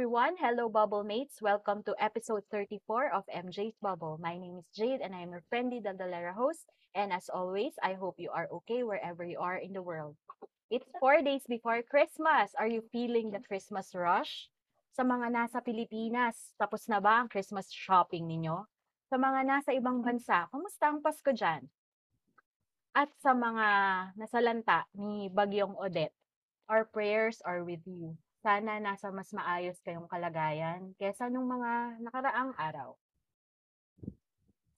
Everyone. Hello, Bubble Mates. Welcome to episode 34 of MJ's Bubble. My name is Jade, and I am your friendly Daldalera host. And as always, I hope you are okay wherever you are in the world. It's four days before Christmas. Are you feeling the Christmas rush? Sa mga nasa Pilipinas, tapos na ba ang Christmas shopping ninyo? Sa mga nasa ibang bansa, kumusta ang Pasko dyan? At sa mga nasalanta ni Bagyong Odette, our prayers are with you. Sana nasa mas maayos kayong kalagayan kesa nung mga nakaraang araw.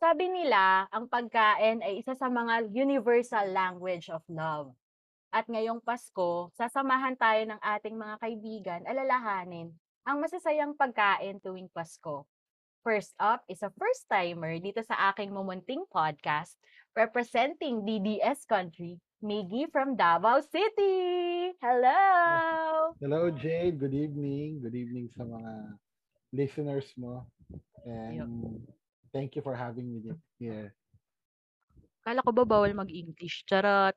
Sabi nila, ang pagkain ay isa sa mga universal language of love. At ngayong Pasko, sasamahan tayo ng ating mga kaibigan alalahanin ang masasayang pagkain tuwing Pasko. First up is a first-timer dito sa aking mumunting podcast representing DDS Country, Miggy from Davao City. Hello! Hello, Jade. Good evening. Good evening sa mga listeners mo. And thank you for having me here. Kala ko ba bawal mag-English? Charot.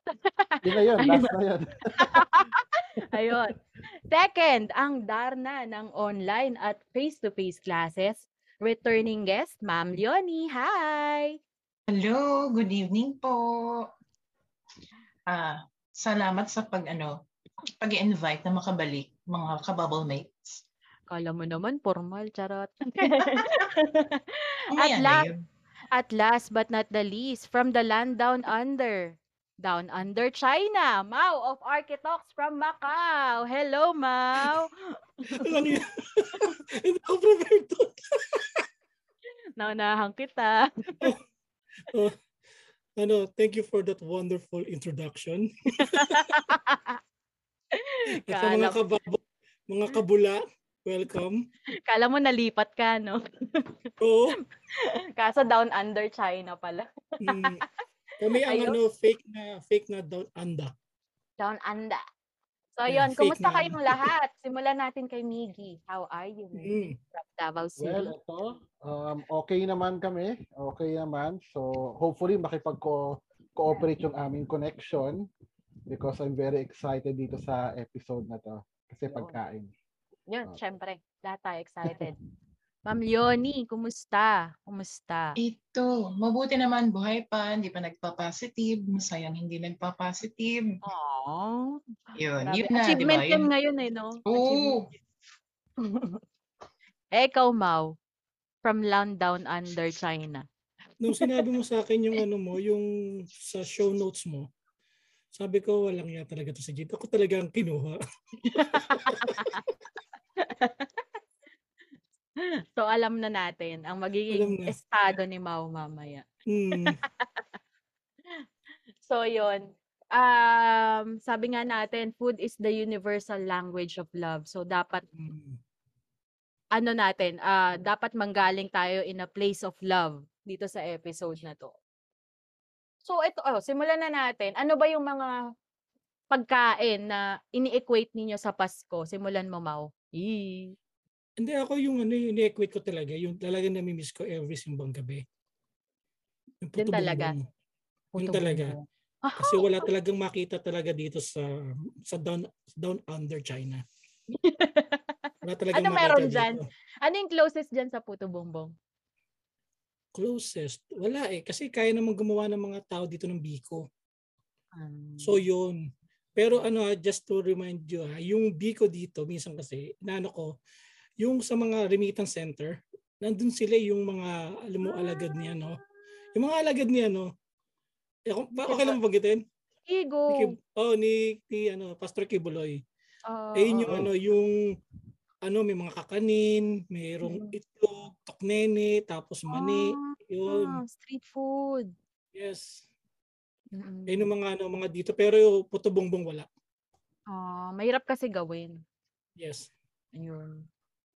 Yun na yun. Last na yun. Ayun. Second, ang Darna ng online at face-to-face classes. Returning guest, Ma'am Leonie. Hi! Hello, good evening po. Ah, salamat sa pag ano, pag-invite na makabalik mga kabubble mates. Kala mo naman, formal, charot. At, na la- yun. at last but not the least, from the land down under, down under China, Mao of Architox from Macau. Hello, Mao. ano? Hindi ako prepared to. Naunahan kita. Oh, ano, thank you for that wonderful introduction. At sa mga kababo, mga kabula, welcome. kala mo nalipat ka, no? Oo, Kaso down under China pala. mm, kami ang Ayun. ano, fake na, fake na down under. Down under. So, Yeah, yun. fake Kumusta kayong lahat? Simulan natin kay Miggy. How are you? Mm. From Davao City. well, ito. Um, okay naman kami. Okay naman. So, hopefully, makipag-cooperate yung aming connection because I'm very excited dito sa episode na to. Kasi pagkain. Yun, Okay. syempre. Lahat tayo excited. Ma'am Leonie, kumusta? Kumusta? Ito, mabuti naman buhay pa, hindi pa nagpa-positive, masayang hindi nagpa-positive. Aww. Yun, Grabe. yun na, di Achievement ba? Yun. ngayon eh, no? Oo. Achievement. eh, ikaw, Mau. From land down under China. Nung sinabi mo sa akin yung ano mo, yung sa show notes mo, sabi ko, walang ya talaga to si Jade. Ako talaga ang kinuha. So, alam na natin ang Alam magiging na. estado ni Mau mamaya. Mm, So, yun. Um, sabi nga natin, food is the universal language of love. So, dapat, mm. ano natin, ah dapat manggaling tayo in a place of love dito sa episode na to. So, ito, oh, simulan na natin. Ano ba yung mga pagkain na ini-equate ninyo sa Pasko? Simulan mo, Mau. Yee. Hindi ako yung ano, yung ini-equate ko talaga, yung talaga namimiss ko every simbang gabi. Yung Yun puto talaga. Puto Yun talaga. bongbong. Kasi wala talagang makita talaga dito sa sa down down under China. Wala talagang Ano meron dito. dyan? Ano yung closest dyan sa puto bongbong? Closest. Wala eh. Kasi kaya naman gumawa ng mga tao dito ng biko. Um, So yun. Pero ano, ah, just to remind you, ha, yung biko dito, minsan kasi, inaano ko, yung sa mga remittance center, nandun sila yung mga, alam mo, alagad niya, no? Yung mga alagad niya, no? Eh, okay lang bagitin? Igo. Ni, oh, ni, ni ano, Pastor Kibuloy. Oo, Eh, yun yung ano, yung ano, may mga kakanin, mayroong Mm. itlog, toknene, tapos mani. Yun. Ah, street food. Yes. Mm. Ayun yung mga ano, mga dito pero yung puto bongbong wala. Ah, mahirap kasi gawin. Yes. Ayun.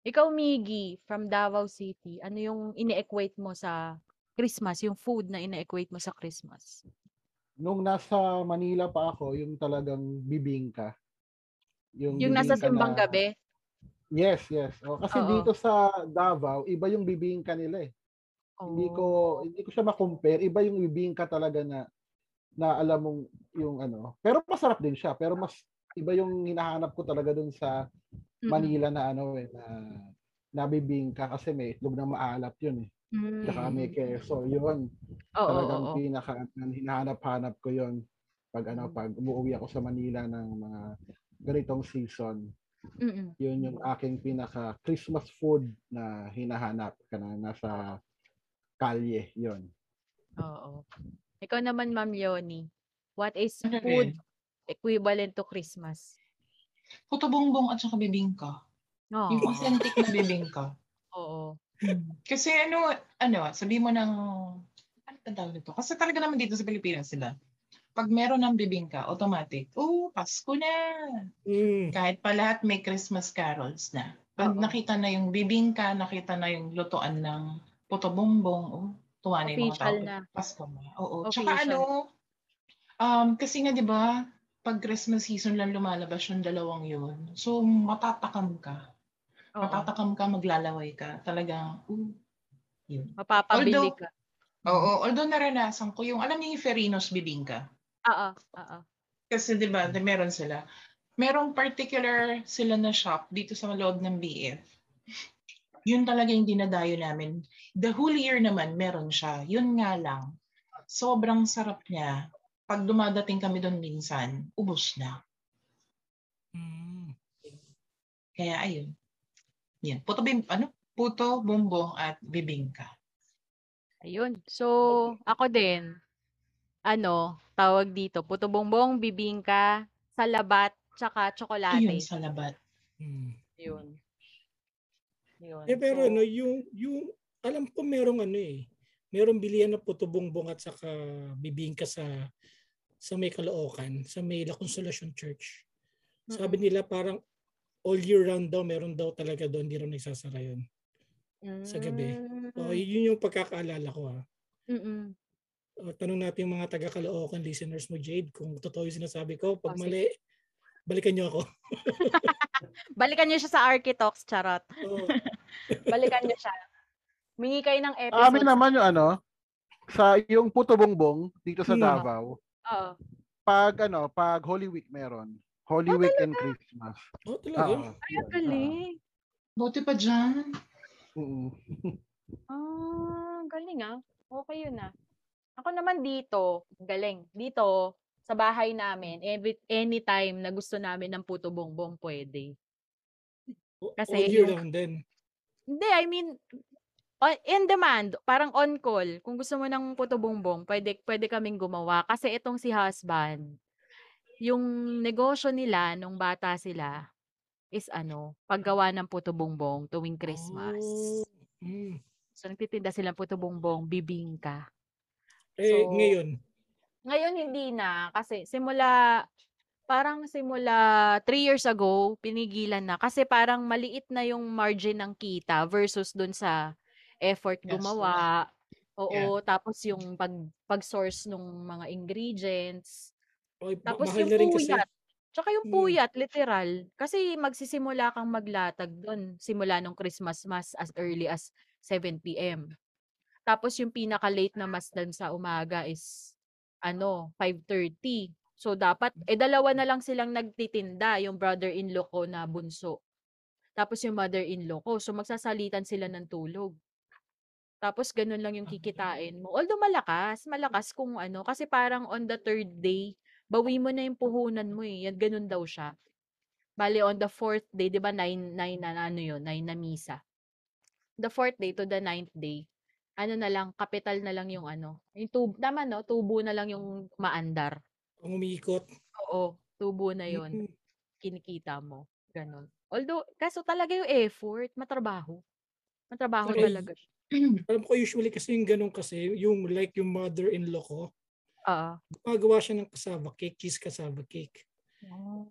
Ikaw, Miggy, from Davao City, ano yung ine-equate mo sa Christmas? Yung food na ine-equate mo sa Christmas? Nung nasa Manila pa ako, yung talagang bibingka. Yung nasa bibingka simbang na- gabi? Yes, yes. O, kasi Oo. dito sa Davao, iba yung bibingka nila eh. Hindi ko Oh. hindi ko siya ma-compare. Iba yung bibingka talaga na na alam mong yung ano. Pero masarap din siya, pero mas iba yung hinahanap ko talaga dun sa. Manila na ano eh na nabibingka kasi may itlog na maalat yun eh. Mm. Tsaka may keso, yun. Oo, Talagang oo, oo. pinaka hinahanap-hanap ko yun pag ano Mm. pag umuwi ako sa Manila ng mga ganitong season. Mm-mm. Yun yung aking pinaka Christmas food na hinahanap ka na nasa kalye, yun. Oo. Ikaw naman, Ma'am Leonie, what is Ano food equivalent to Christmas? Puto bongbong at saka bibingka. Oh. Yung authentic na bibingka. Oo. Kasi ano, ano, sabi mo ng, ano ang tawag nito? Kasi talaga naman dito sa Pilipinas sila. Pag meron ng bibingka, automatic, oh, Pasko na. Mm. Kahit pa lahat may Christmas carols na. Pag Oo. nakita na yung bibingka, nakita na yung lutuan ng puto bongbong, oh, tuwa na yung mga tao. na. Pasko na. Oo. Official. Tsaka ano, um, kasi nga di ba, pag Christmas season lang lumalabas yung dalawang yun. So, matatakam ka. Oo. Matatakam ka, maglalaway ka. Talagang, uh, yun. Mapapabili Although- ka. Oo, although naranasan ko yung, alam niyo yung Ferinos bibingka? Oo. Oo. Kasi di ba, meron sila. Merong particular sila na shop dito sa loob ng BF. Yun talaga yung dinadayo namin. The whole year naman, meron siya. Yun nga lang, sobrang sarap niya. Pag dumadating kami doon minsan, ubos na. Mm. Kaya ayun. Yan. Puto, bim, ano? Puto, bumbong, at bibingka. Ayun. So, ako din, ano, tawag dito, puto bongbong, bibingka, salabat, tsaka tsokolate. Ayun sa labat. Mm. Yun. Yun. Eh pero So, ano, yung yung alam ko merong ano eh. Merong bilihan na puto bongbong at saka bibingka sa sa may Caloocan, sa may La Consolacion Church. Sabi nila parang all year round daw meron daw talaga doon, hindi raw nagsasara yun. sa gabi. So, Mm. yun yung pagkakaalala ko ha. Mm-mm. Uh, tanong natin yung mga taga Caloocan listeners mo, Jade, kung totoo yung sinasabi ko. Pag Oh, sige. mali, balikan niyo ako. Balikan niyo siya sa Architox, charot. Oo. Balikan niyo siya. Mingi kayo ng Amin episode. naman yung ano, sa yung puto bongbong dito sa Hmm. Davao, Oo. pag ano, pag Holy Week meron. Holy Oh, Week and Christmas. oh, talaga? Oo. Ay, ang galing. Buti pa dyan. Oo. Ah, galing ah. Okay yun ah. Ako naman dito, galing. Dito, sa bahay namin, every, anytime na gusto namin ng puto bongbong, pwede. O- Kasi all year yung- round din. Hindi, I mean, in demand, parang on call. Kung gusto mo ng puto bongbong, pwede, pwede kaming gumawa. Kasi itong si husband, yung negosyo nila nung bata sila is ano, paggawa ng puto bongbong tuwing Christmas. Oh. Mm. So, nagtitinda sila puto bongbong, bibingka. Eh, So, ngayon, Ngayon, hindi na. Kasi simula, parang simula three years ago, pinigilan na. Kasi parang maliit na yung margin ng kita versus dun sa effort Gastos. gumawa. Oo, tapos yung pag, pag-source ng mga ingredients. oy, Tapos yung rin kasi. puyat. Tsaka yung Mm. puyat, literal. Kasi magsisimula kang maglatag doon. Simula nung Christmas mass as early as 7 p.m. Tapos yung pinaka-late na mass dun sa umaga is ano, 5.30. So dapat, eh dalawa na lang silang nagtitinda, yung brother-in-law ko na bunso. Tapos yung mother-in-law ko. So magsasalitan sila ng tulog. Tapos ganun lang yung kikitain mo. Although malakas, malakas kung ano. Kasi parang on the third day, bawi mo na yung puhunan mo eh. Yan, ganun daw siya. Bali, on the fourth day, di ba, nine, nine na ano yun, nine na misa. The fourth day to the ninth day, ano na lang, kapital na lang yung ano. Yung tubo, tama no? Tubo na lang yung maandar. Ang umiikot. Oo, tubo na. Mm. Kinikita mo. Ganon. Although, kaso talaga yung effort, matrabaho. Matrabaho Pero- talaga siya. Alam ko usually kasi yung ganun kasi, yung like yung mother-in-law ko, Oo. gumagawa siya ng cassava cake, cheese cassava cake.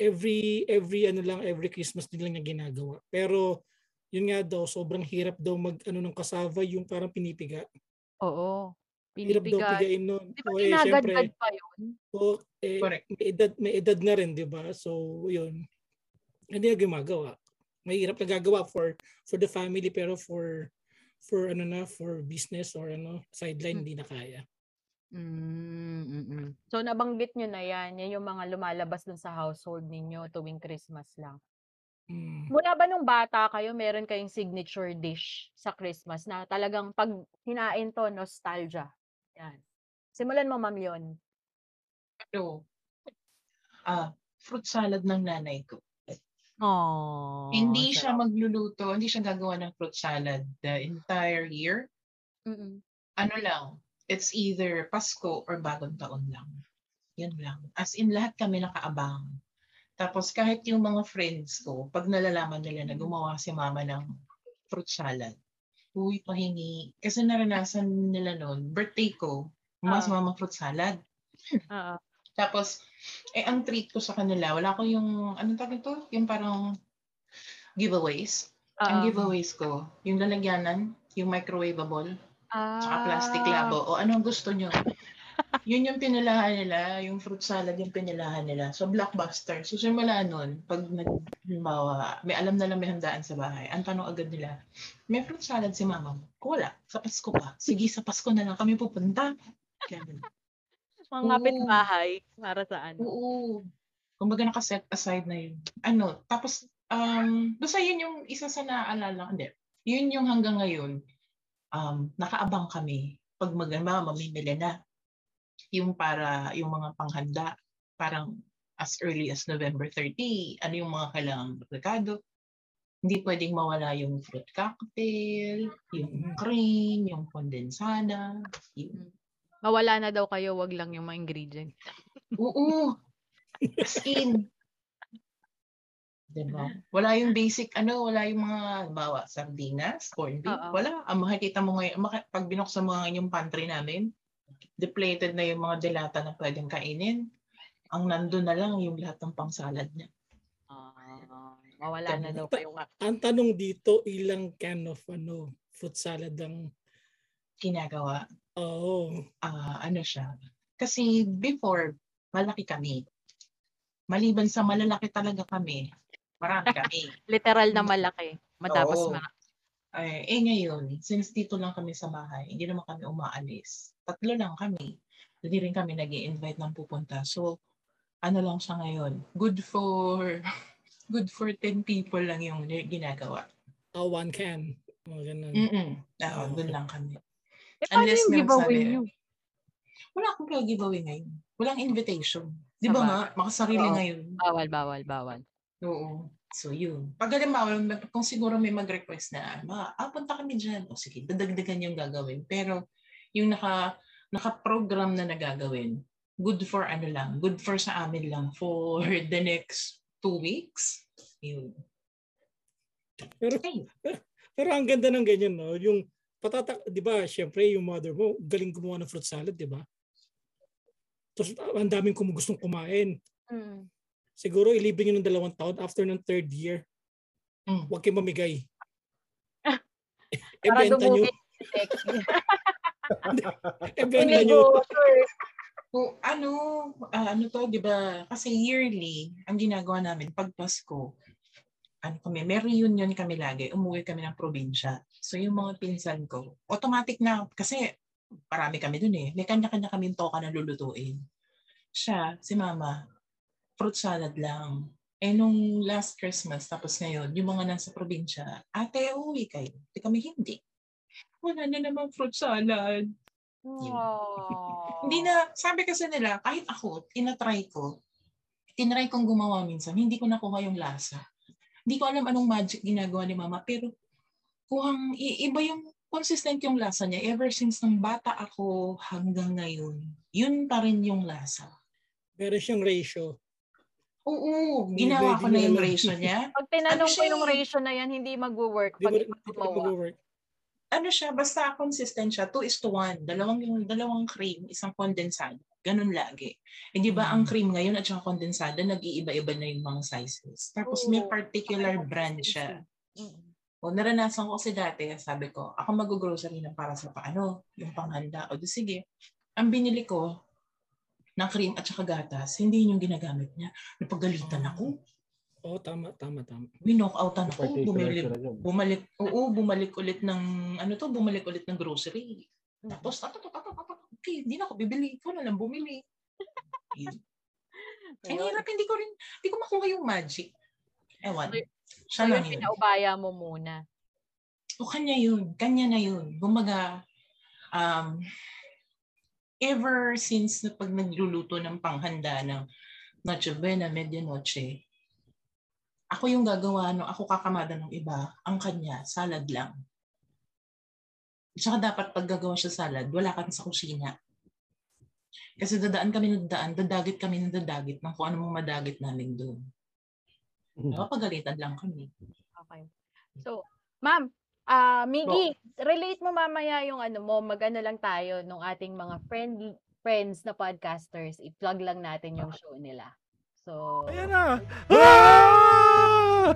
Every, every ano lang, every Christmas din lang niya ginagawa. Pero yun nga daw, sobrang hirap daw mag ano ng kasava yung parang pinipiga. Oo. Hirap daw pigain nun. Di ba O, eh, syempre, pa yun? o, eh, Correct. may edad, may edad na rin, di ba? So, yun. Hindi na gumagawa. Mahirap na gagawa for for the family pero for for ano na for business or ano sideline Hmm. hindi na kaya. Mm, mm-mm. So nabanggit nyo na yan, yan yung mga lumalabas dun sa household ninyo tuwing Christmas lang. Mm. Mula ba nung bata kayo, meron kayong signature dish sa Christmas na talagang pag hinain to, nostalgia? Yan. Simulan mo, Ma'am Yon. Ano? Ah, fruit salad ng nanay ko. Oh, hindi siya magluluto, hindi siya gagawa ng fruit salad the entire year. Mm-mm. Ano lang, it's either Pasko or bagong taon lang. Yan lang. As in, lahat kami nakaabang. Tapos kahit yung mga friends ko, pag nalalaman nila na gumawa si mama ng fruit salad, uy, pahingi. Kasi naranasan nila noon, birthday ko, si Ah. mama fruit salad. Oo. Tapos, eh, ang treat ko sa kanila, wala ko yung, anong tawag ito? Yung parang giveaways. Ang Oo. giveaways ko, yung lalagyanan, yung microwavable, tsaka plastic Ah. labo, o anong gusto nyo. Yun yung pinilahan nila, yung fruit salad yung pinilahan nila. So, blockbuster. So, simula nun, pag nag, halimbawa, may alam na lang may handaan sa bahay, ang tanong agad nila, may fruit salad si mama mo? Wala, sa Pasko pa. Sige, sa Pasko na lang kami pupunta. Ganun. Mga Oo. kapitbahay para sa ano. Oo. Kumbaga nakaset aside na yun. Ano, tapos, um, basta yun yung isa sa naaalala, hindi. Yun yung hanggang ngayon, um, nakaabang kami pag mag, mamimili na. Yung para, yung mga panghanda, parang as early as November 30, ano yung mga kailangang rekado. Hindi pwedeng mawala yung fruit cocktail, yung cream, yung kondensada, yung Mawala na daw kayo, wag lang yung mga ingredient. Oo. As in. Diba? Wala yung basic, ano, wala yung mga, bawa, sardinas, corned beef, Oo. wala. Ang makikita mo ngayon, maka- pag binuksan mo ngayon yung pantry namin, depleted na yung mga delata na pwedeng kainin. Ang nandun na lang yung lahat ng pang-salad niya. Ah, mawala na daw kayong Ang tanong dito, ilang can of ano fruit salad ang Ginagawa. Oh, ah ano siya. Kasi before, malaki kami. Maliban sa malalaki talaga kami, marami kami. literal na malaki. Matapos Oo. ma- Ay, eh ngayon, since dito lang kami sa bahay, hindi naman kami umaalis. Tatlo lang kami. Hindi rin kami nag invite ng pupunta. So, ano lang siya ngayon? Good for good for 10 people lang yung ginagawa. ah, one can. Mga ganun. Mm-mm. Oo, Ah, doon lang kami. Eh, paano Unless yung giveaway nyo? Wala akong kaya giveaway ngayon. Walang invitation. Di ba nga? Makasarili Oo. ngayon. Bawal, bawal, bawal. Oo. So, yun. Pag halimbawa, kung siguro may mag-request na, ma, ah, punta kami dyan. O sige, dadagdagan yung gagawin. Pero, yung naka, naka-program na nagagawin, good for ano lang, good for sa amin lang for the next two weeks. Yun. Pero Ay, pero ang ganda ng ganyan no, yung patata, 'di ba? Syempre yung mother mo galing gumawa ng fruit salad, 'di ba? Tapos ang daming kum gustong kumain. Mm. Siguro ilibre nyo ng dalawang taon after ng third year. Mm. Huwag kayo mamigay. Para Ibenta nyo. Sexy. Ibenta nyo. kung ano, ah, ano to, di ba? Kasi yearly, ang ginagawa namin, pag Pasko, ano kami, may reunion kami lagi, umuwi kami ng probinsya. So yung mga pinsan ko, automatic na, kasi marami kami dun eh, may kanya-kanya kami toka na lulutuin. Siya, si mama, fruit salad lang. Eh nung last Christmas, tapos ngayon, yung mga nasa probinsya, ate, uwi kayo. Di kami hindi. Wala na naman fruit salad. Oh. Hindi na, sabi kasi nila, kahit ako, tinatry ko, tinry kong gumawa minsan, hindi ko nakuha yung lasa. Hindi ko alam anong magic ginagawa ni mama, pero kuhang, i- iba yung consistent yung lasa niya. Ever since nung bata ako hanggang ngayon, yun pa rin yung lasa. Meron siyang ratio. Oo, Hindi ginawa ko na yung yun. ratio niya. Pag tinanong Ano ko yung ratio na yan, hindi mag-work Di pag mo ikaw di gumawa. mag-work. Ano siya, basta consistent siya, 2 is to 1. Dalawang, yung dalawang cream, isang kondensado. Ganun lagi. Eh, di ba ang Mm. cream ngayon at saka kondensada, nag-iiba-iba na yung mga sizes. Tapos may Oo. particular Saka brand siya. O naranasan ko kasi dati, sabi ko, ako mag-grocery na para sa paano, yung panghanda. O di sige, ang binili ko, ng cream at saka gatas, hindi yun yung ginagamit niya. Napagalitan ako. Oo, tama, tama, tama. Winock outan ako. Dyan. bumalik, oo, bumalik ulit ng, ano to, bumalik ulit ng grocery. Tapos, tato, tato, tato, tato, okay, hindi na ako bibili. Ikaw na lang bumili. Ang hirap, hindi ko rin, hindi ko makuha yung magic. Ewan. Siya So, yun, pinaubaya mo muna. O kanya yun. Kanya na yun. Bumaga, um, ever since na pag nagluluto ng panghanda ng Noche Buena, Medianoche, ako yung gagawa, no, ako kakamada ng iba, ang kanya, salad lang. Tsaka dapat pag gagawa siya salad, wala ka na sa kusina. Kasi dadaan kami ng dadaan, dadagit kami ng dadagit ng kung ano mong madagit namin doon. Napapagalitan lang kami. Okay. So, ma'am, ah Miggy, relate mo mamaya yung ano mo, mag-ano lang tayo nung ating mga friend friends na podcasters, i-plug lang natin yung show nila. So, Ayan na! Ah!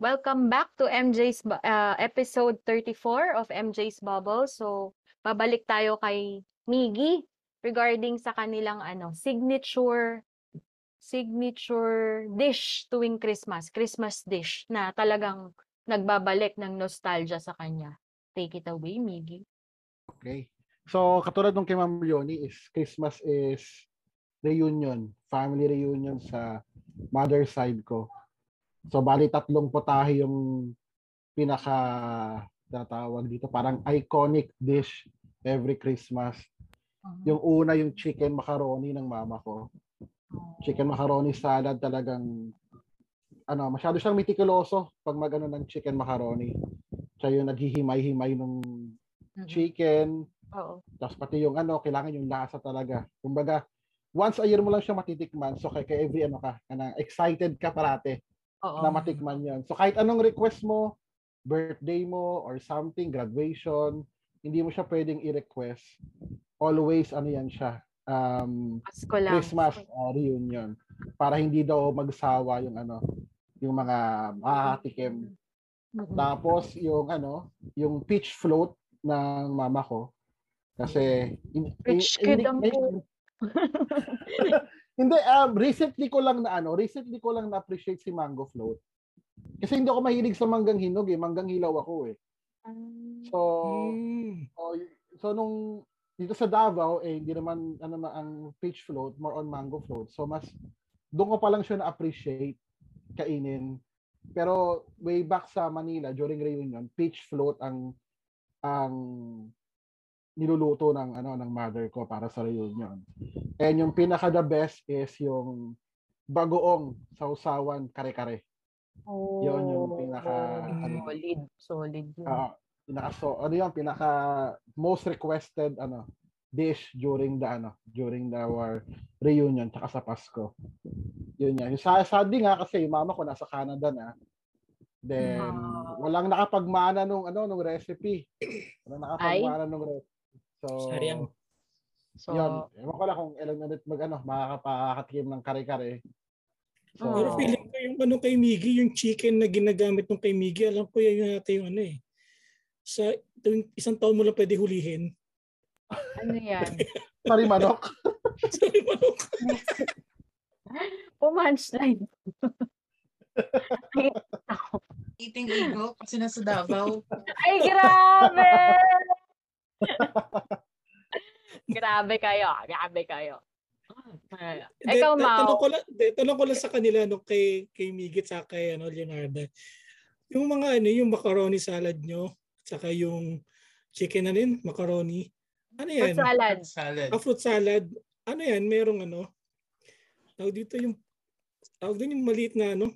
Welcome back to MJ's uh, episode 34 of MJ's Bubble. So, babalik tayo kay Miggy regarding sa kanilang ano, signature signature dish tuwing Christmas, Christmas dish na talagang nagbabalik ng nostalgia sa kanya. Take it away, Miggy. Okay. So, katulad nung kay Ma'am Leonie is Christmas is reunion, family reunion sa mother side ko. So, bali tatlong putahe yung pinaka tatawag dito, parang iconic dish every Christmas. Yung una, yung chicken macaroni ng mama ko. Chicken macaroni salad talagang ano, masyado siyang meticuloso pag magano ng chicken macaroni. Siya yung naghihimay-himay nung Mhm. chicken, Oo. tapos pati yung ano, kailangan yung lasa talaga. Kumbaga, once a year mo lang siya matitikman, so kay, kay every ano ka, kana excited ka parate Oo. na matikman yon. So kahit anong request mo, birthday mo or something, graduation, hindi mo siya pwedeng i-request. Always ano yan siya, um, Pasko lang. Christmas uh, reunion para hindi daw magsawa yung ano, yung mga makakatikim. Mhm. Tapos yung ano, yung peach float ng mama ko. Kasi in- in- ang may- po. Hindi, um, recently ko lang na ano, recently ko lang na-appreciate si mango float. Kasi hindi ako mahilig sa manggang hinog eh, manggang hilaw ako eh. So, Mm. oh, y- so nung dito sa Davao eh hindi naman ano ma- ang peach float, more on mango float. So mas doon ko pa lang siya na-appreciate kainin. Pero way back sa Manila during reunion, peach float ang ang niluluto ng ano ng mother ko para sa reunion. And yung pinaka the best is yung bagoong sausawan kare-kare. Yun yung pinaka- ano, ano. solid, solid yun. Ah, pinaka so ano yung pinaka most requested ano dish during the ano during the our reunion tsaka sa Pasko. Yun yan. Yung sa sadly nga kasi yung mama ko nasa Canada na. Then Ah. walang nakapagmana nung ano nung recipe. Walang nakapagmana nung recipe. So Sayang. So, yun, ewan ko lang kung ilan ulit mag ano, makakapakatikim ng kare-kare. So. Pero feeling ko yung ano kay Miggy, yung chicken na ginagamit ng kay Miggy, alam ko yan yung natin yung ano eh. Sa tuwing isang taon mo lang pwede hulihin. ano yan? Pari manok. Sorry, manok. Pumunchline. Eating ego kasi nasa Davao. Ay, grabe! grabe kayo. Grabe kayo. Ay, Hindi, Ikaw, Tanong Mau. ko lang, hindi, tanong ko lang sa kanila no kay kay Migit sa kay ano Leonardo. Yung mga ano, yung macaroni salad nyo, saka yung chicken na rin, macaroni. Ano yan? Fruit salad. Salad. Ah, fruit salad. Ano yan? Merong ano? Tawag dito yung tawag doon yung maliit na ano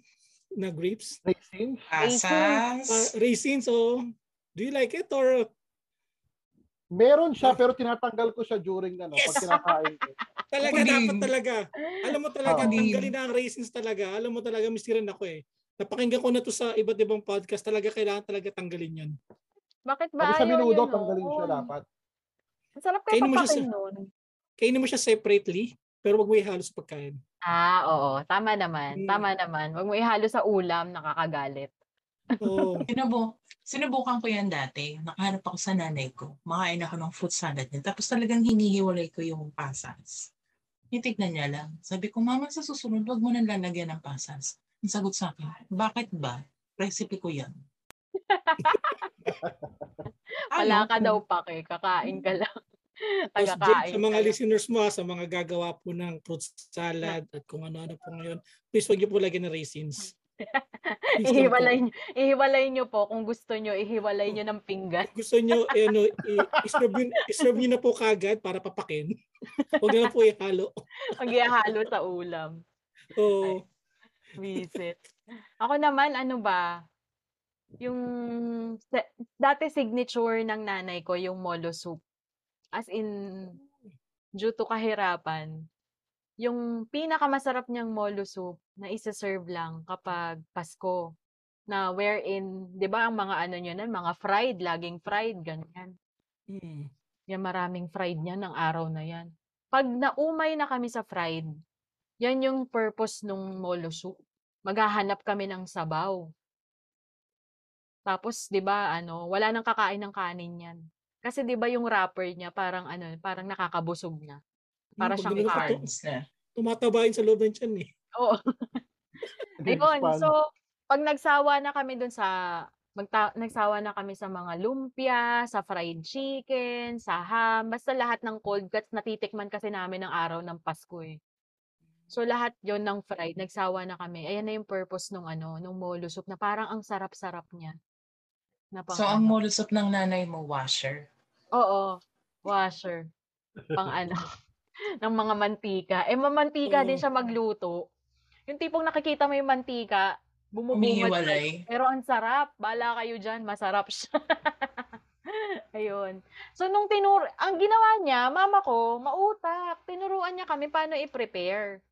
na grapes. Raisins? Pasas. Uh, raisins. So, do you like it or Meron siya pero tinatanggal ko siya during ano, pag kinakain ko. talaga din. dapat talaga? Alam mo talaga, Oo. tanggalin na ang raisins talaga. Alam mo talaga, mistiran ako eh. Napakinggan ko na to sa iba't ibang podcast. Talaga kailangan talaga tanggalin yan. Bakit ba Pati sa minudo, yun, tanggalin siya dapat. Ang sarap kayo Kainin mo siya nun. Kainin mo siya separately, pero wag mo ihalo sa pagkain. Ah, oo. Tama naman. Hmm. Tama naman. Huwag mo ihalo sa ulam, nakakagalit. Oo. Sinubu sinubukan ko yan dati. Nakaharap ako sa nanay ko. Makain ako ng fruit salad niya. Tapos talagang hinihiwalay ko yung pasas. Titignan niya lang. Sabi ko, Mama, sa susunod, wag mo nang lalagyan ng pasas. Ang sagot sa akin, bakit ba? Recipe ko yan. Wala ka daw pake. Kakain ka lang. Tapos sa mga listeners mo, sa mga gagawa po ng fruit salad at kung ano-ano po ngayon, please wag niyo po lagyan ng raisins. Ihiwalay nyo, ihiwalay nyo po kung gusto nyo, ihiwalay nyo ng pinggan. Gusto niyo eh, ano, iserve iserve niyo na po kagad para papakin. Huwag na po ihalo. Pag ihalo sa ulam. Oo. Visit. Ako naman, ano ba? Yung dati signature ng nanay ko, yung molo soup. As in, due to kahirapan, yung pinakamasarap niyang molo soup na isa-serve lang kapag Pasko. Na wherein, di ba ang mga ano nyo nan, mga fried, laging fried, ganyan. Mm. Yan maraming fried niya ng araw na yan. Pag naumay na kami sa fried, yan yung purpose nung molo soup. Maghahanap kami ng sabaw. Tapos, 'di ba, ano, wala nang kakain ng kanin yan. Kasi 'di ba yung wrapper niya parang ano, parang nakakabusog na. Para siyang. Carbs na. Tumatabain sa loob ng tiyan eh. Oo. Ayun, so pag nagsawa na kami dun sa magta- nagsawa na kami sa mga lumpia, sa fried chicken, sa ham, basta lahat ng cold cuts natitikman kasi namin ng araw ng Pasko eh. So lahat 'yon ng fried, nagsawa na kami. Ayan na yung purpose nung ano, nung molo soup na parang ang sarap-sarap niya. Na pang So, ang ano. molusop ng nanay mo, washer. Oo, washer. Pang ano, ng mga mantika. Eh, mamantika din Oo. siya magluto. Yung tipong nakikita mo yung mantika. Umihiwalay. Pero ang sarap. Bala kayo dyan, masarap siya. Ayun. So, nung tinur... Ang ginawa niya, mama ko, mautak. Tinuruan niya kami paano i-prepare.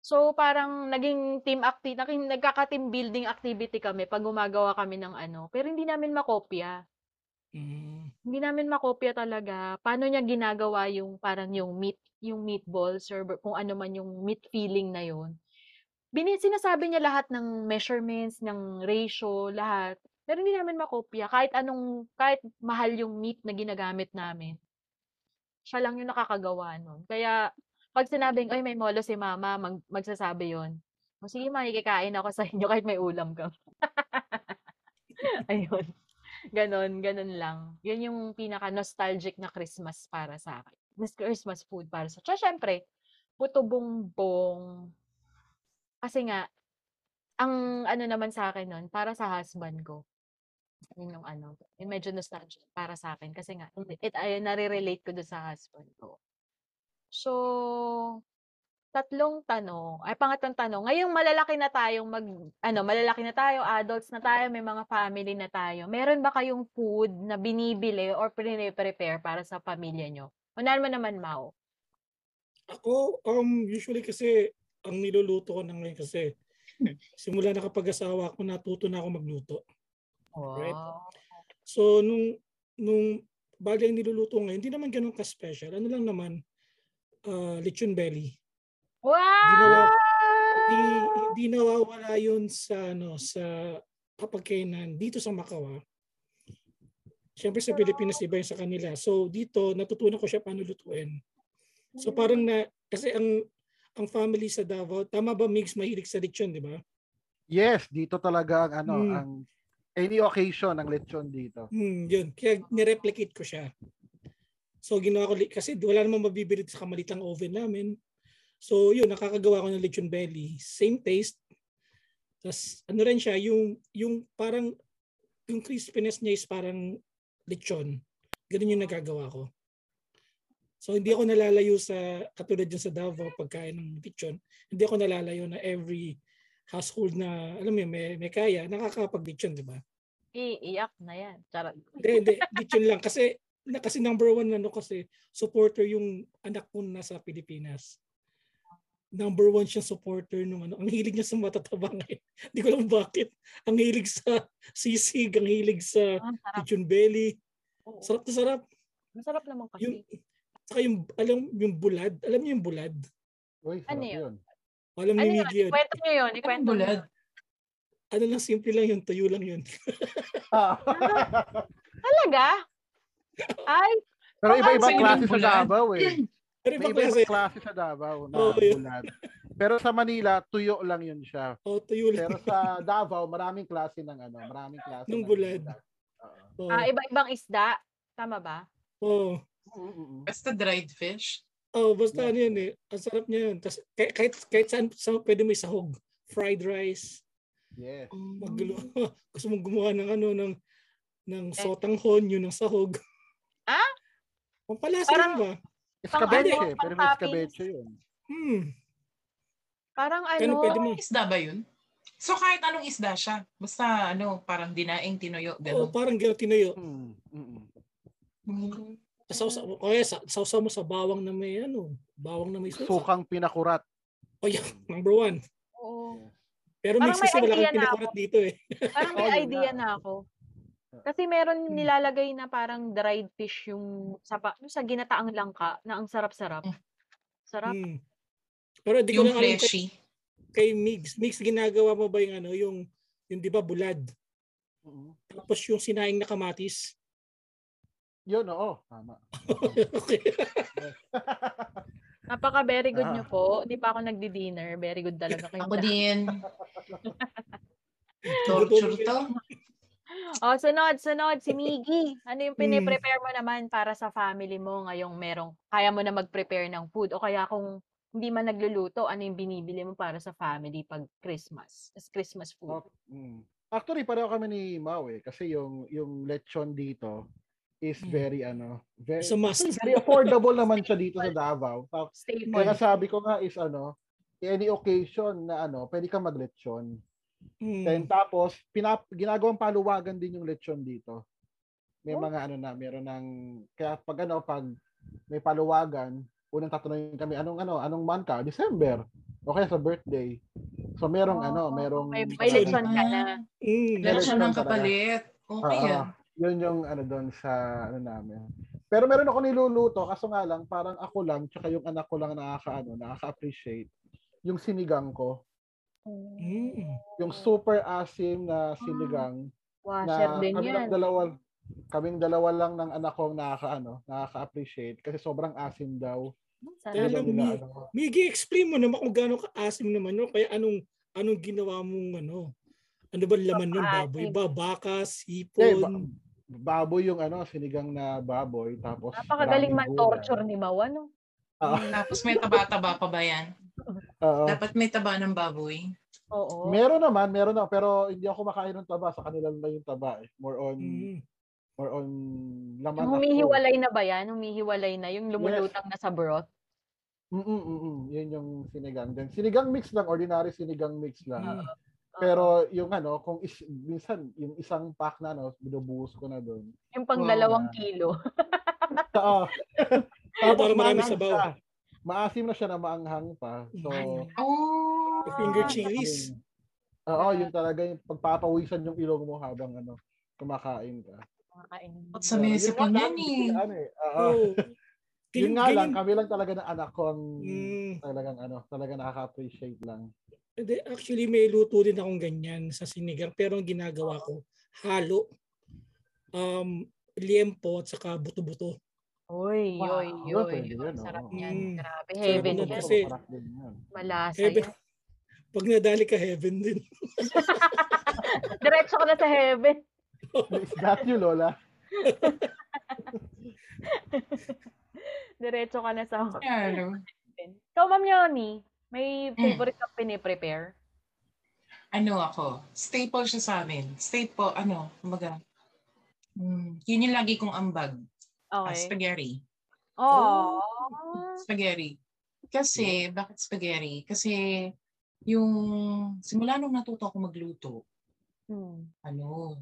So, parang naging team activity, naging nagkaka-team building activity kami pag gumagawa kami ng ano. Pero hindi namin makopya Mm. Hindi namin makopya talaga paano niya ginagawa yung parang yung meat yung meatballs or kung ano man yung meat filling na yun. Bini sinasabi niya lahat ng measurements, ng ratio, lahat. Pero hindi namin makopya kahit anong kahit mahal yung meat na ginagamit namin. Siya lang yung nakakagawa nun. Kaya pag sinabing, ay may molo si mama, mag, magsasabi yon. O sige, makikikain ako sa inyo kahit may ulam ka. Ayun. Ganon, ganon lang. Yun yung pinaka-nostalgic na Christmas para sa akin. Christmas food para sa... Tsaka syempre, puto bongbong. Kasi nga, ang ano naman sa akin nun, para sa husband ko. Yun yung ano, yung medyo nostalgic para sa akin. Kasi nga, it, ay, nare-relate ko doon sa husband ko. So, tatlong tanong, ay pangatlong tanong, ngayong malalaki na tayong mag, ano, malalaki na tayo, adults na tayo, may mga family na tayo, meron ba kayong food na binibili or prepare para sa pamilya nyo? Unahan mo naman, Mau. Ako, um, usually kasi, ang niluluto ko na ngayon kasi, simula na kapag asawa ko, natuto na ako magluto. Right. So, nung, nung bagay niluluto ngayon, hindi naman ganun ka-special. Ano lang naman, uh, lechon belly. Wow! Hindi, hindi nawawala yun sa, ano, sa kapagkainan dito sa Macau. ah. Siyempre sa Pilipinas, iba yung sa kanila. So, dito, natutunan ko siya paano lutuin. So, parang na, kasi ang, ang family sa Davao, tama ba mix mahilig sa lechon, di ba? Yes, dito talaga ang ano, Hmm. ang any occasion ang lechon dito. Hmm, yun. Kaya nireplicate ko siya. So ginawa ko, kasi wala namang mabibili sa kamalitang oven namin. So yun, nakakagawa ko ng lechon belly. Same taste. Tapos ano rin siya, yung, yung parang, yung crispiness niya is parang lechon. Ganun yung nagagawa ko. So hindi ako nalalayo sa, katulad dyan sa Davao, pagkain ng lechon. Hindi ako nalalayo na every household na, alam mo yun, may, may kaya, nakakapag-lechon, di ba? Iiyak na yan. Charot. Hindi, hindi. Lechon lang. Kasi, na, kasi number one, ano kasi, supporter yung anak ko nasa Pilipinas. Number one siya supporter nung ano. Ang hilig niya sa matatabang eh. Hindi ko alam bakit. Ang hilig sa sisig, ang hilig sa Ah, lechon belly. Oo. Sarap na sarap. Masarap naman Yung, kasi. saka yung, alam, yung bulad. Alam niyo yung bulad? Uy, Ano yun? yun. Alam Ano ni yun? Miggy yun. Ikwento nyo yun. Ikwento nyo. bulad? Ano lang, simple lang yun. Tuyo lang yun. Ah. Talaga? Ay, Pero iba-ibang sa'yo klase sa. Davao eh. Pero May iba klase. klase sa Davao na Oo, yun. bulad. Pero sa Manila, tuyo lang yun siya. Oh, tuyo lang. Pero sa Davao, maraming klase ng ano, maraming klase Ng ng bulad. Oo. Oh, ah, iba-ibang isda. Tama ba? oh. Mm, mm, mm. Basta dried fish. Oh, basta Yeah. ano yun eh. Ang sarap niya yun. Tas, kahit, kahit, kahit saan, saan pwede may sahog. Fried rice. Yes. Magulo. Gusto mong gumawa ng ano, ng, ng Eh. sotanghon, yun ng sahog. Ah? Pampalasa Parang- ba? Escabeche, ano, pero may escabeche yun. Hmm. Parang Ano ano, pwede mo? Isda ba yun? So kahit anong isda siya. Basta ano, parang dinaing tinuyo. Oh, Ganun. parang gano'n tinayo. Mm, mm, mm. Mm. Sausa, o kaya sa, sausaw mo sa bawang na may ano, bawang na may suka. Sukang pinakurat. Oh, yeah, number one. oo. Pero Parang mix may kasi wala idea kang na pinakurat dito eh. parang may Oh, idea na ako. Kasi meron Hmm. nilalagay na parang dried fish yung sa, pa- yung sa ginataang langka na ang sarap-sarap. Mm. Sarap. Hmm. Pero di ko Yung lang alam kay, fleshy. kay Mix. Mix, ginagawa mo ba yung ano, yung, yung di ba bulad? Mm. Tapos yung sinaing na kamatis. Yun, oo. Tama. okay. Napaka very good Ah. nyo po. Di pa ako nagdi-dinner. Very good talaga kayo. Ako din. Torture to. Oh, sunod, sunod. Si Miggy. Ano yung Hmm. piniprepare mo naman para sa family mo ngayong merong, kaya mo na mag-prepare ng food? O kaya kung hindi man nagluluto, ano yung binibili mo para sa family pag Christmas? As Christmas food. Oh, mm. Actually, pareho kami ni Mau eh. Kasi yung, yung lechon dito is Mm. very ano, very, It's a must. actually, very affordable naman siya dito sa Davao. Ta- Staple. Kaya sabi ko nga is ano, any occasion na ano, pwede kang maglechon. Hmm. Then tapos, pinap, ginagawang paluwagan din yung lechon dito. May Oh. mga ano na, meron ng, kaya pag ano, pag may paluwagan, unang tatanungin kami, anong ano, anong month ka? December. O kaya sa birthday. So merong ano, Oh, merong May, may Lechon. ka na. Meron Lechon ng kapalit. Okay yan. yun yung ano doon sa ano namin. Pero meron ako niluluto kaso nga lang parang ako lang tsaka yung anak ko lang nakakaano, nakaka-appreciate yung sinigang ko. Hmm. Yung super asim na sinigang Washer na din kami yan. dalawa kaming dalawa lang ng anak ko nakakaano, nakaka-appreciate kasi sobrang asim daw. Sana Hindi ni- nila ano. Migi, explain mo naman kung gaano ka-asim naman no? Kaya anong anong ginawa mong ano? Ano ba laman ng baboy? Ba, baka, sipon? ba- baboy yung ano, sinigang na baboy tapos Napakagaling man torture ni Mawa, no? Oo. Tapos may taba-taba pa ba yan? Oo. Dapat may taba ng baboy. Oo. Meron naman, meron na pero hindi ako makain ng taba sa kanila lang yung taba eh. More on Hmm. more on laman Yung ako. humihiwalay na ba yan? Humihiwalay na. Yung lumulutang na sa broth. Mm mm Yun yung sinigang. Then sinigang mix lang, ordinary sinigang mix lang. Hmm. Pero yung ano, kung is, minsan yung isang pack na no, binubuhos ko na doon. Yung pang Wow. dalawang kilo. Oo. para marami maanghang sabaw. Maasim na siya na maanghang pa. So, Oh! Finger Ah, chilies. Oo, yun talaga yung pagpapawisan yung ilong mo habang ano, kumakain ka. Kumakain. At sa So, mesa yun pa yan eh. Ano eh. oo. Yun nga lang, kami lang talaga ng anak ko ang Hmm. talagang ano, talaga nakaka-appreciate lang. Actually may luto din akong ganyan sa sinigang pero ang ginagawa ko halo um liempo at saka buto-buto. Uy, Wow. yoy, Yun, yoy. pwede yun, Ang sarap oo. niyan. Mm. Grabe, Sarap heaven yan. kasi din yan. Malasa Heaven. yan. Pag nadali ka, heaven din. Diretso ka na sa heaven. Is that you, Lola? Diretso ka na sa Ano? heaven. So, Ma'am Yoni, may Mm. favorite ka piniprepare? ano ako, staple siya sa amin. Staple, ano, kumbaga, mm, yun yung lagi kong ambag. Ah, Okay. spaghetti. Oh. Spaghetti. Kasi, bakit spaghetti? Kasi, yung, simula nung natuto ako magluto, Hmm. ano,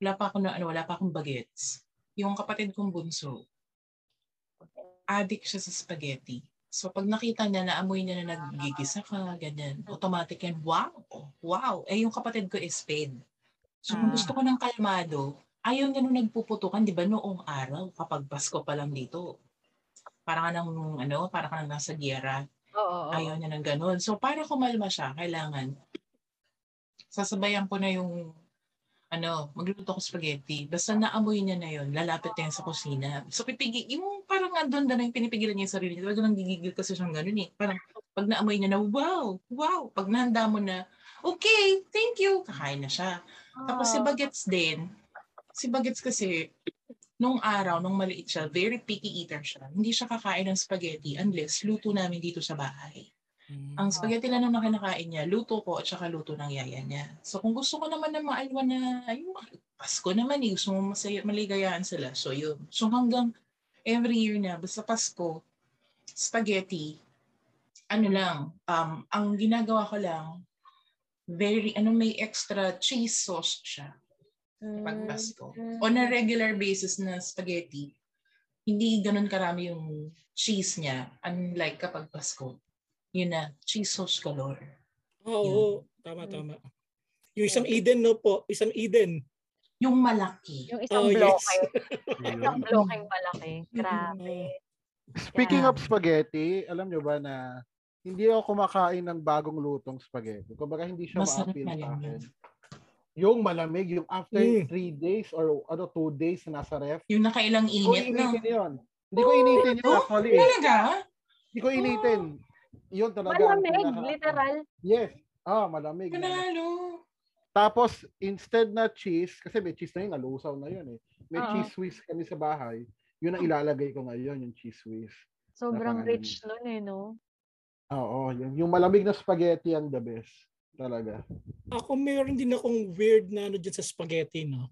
wala pa ako na, ano, wala pa akong bagets. Yung kapatid kong bunso, addict siya sa spaghetti. So pag nakita niya, naamoy niya na naggigisa ka, ganyan, automatic yan, wow, wow. Eh yung kapatid ko is spade. So kung Ah. gusto ko ng kalmado, ayaw niya nung nagpuputukan, di ba noong araw, kapag Pasko pa lang dito. Parang ka nang, ano, parang ka nang nasa giyera. Oo, oo. Ayaw niya ng ganun. So para kumalma siya, kailangan sasabayan ko na yung ano, magluto ko spaghetti. Basta naamoy niya na yun, lalapit na yan sa kusina. So pipigil, yung parang andun na yung pinipigilan niya yung sarili niya. Talaga nang gigigil kasi siyang ganun eh. Parang pag naamoy niya na, wow, wow. Pag nahanda mo na, okay, thank you. Kakain na siya. Tapos si Ah. Bagets din, si Bagets kasi, nung araw, nung maliit siya, very picky eater siya. Hindi siya kakain ng spaghetti unless luto namin dito sa bahay. Mm. Ang spaghetti lang na kinakain niya, luto ko at saka luto ng yaya niya. So kung gusto ko naman na maalwa na, ayun, Pasko naman eh, gusto mo masaya, maligayaan sila. So yun. So hanggang every year na, basta Pasko, spaghetti, ano lang, um, ang ginagawa ko lang, very, ano, may extra cheese sauce siya pag Mm. Pasko. On a regular basis na spaghetti, hindi ganun karami yung cheese niya, unlike kapag Pasko. Yun na, cheese sauce galore. Oo, tama, tama. Yung isang Eden, no po? Isang Eden. Yung malaki. Yung isang Oh, bloke. yes. Isang bloking malaki. Grabe. Speaking Yeah. of spaghetti, alam nyo ba na hindi ako kumakain ng bagong lutong spaghetti. Kumbaga hindi siya Masarap ma-appeal na sa akin. Yung malamig, yung after Mm. three days or ano two days na nasa ref, Yung nakailang hindi ko init, no? initin yun. Hindi ko initin yun Oh, actually. eh. Talaga? Hindi ko initin. Yun talaga. Malamig, pinaka- literal. Yes. Ah, malamig. Panalo. Tapos, instead na cheese, kasi may cheese na yun, nalusaw na yun eh. May Oo. cheese whiz kami sa bahay. Yun ang ilalagay ko ngayon, yung cheese whiz. Sobrang rich nun eh, no? Oo, yun. Yung malamig na spaghetti ang the best. Talaga. Ako meron din akong weird na ano dyan sa spaghetti, no?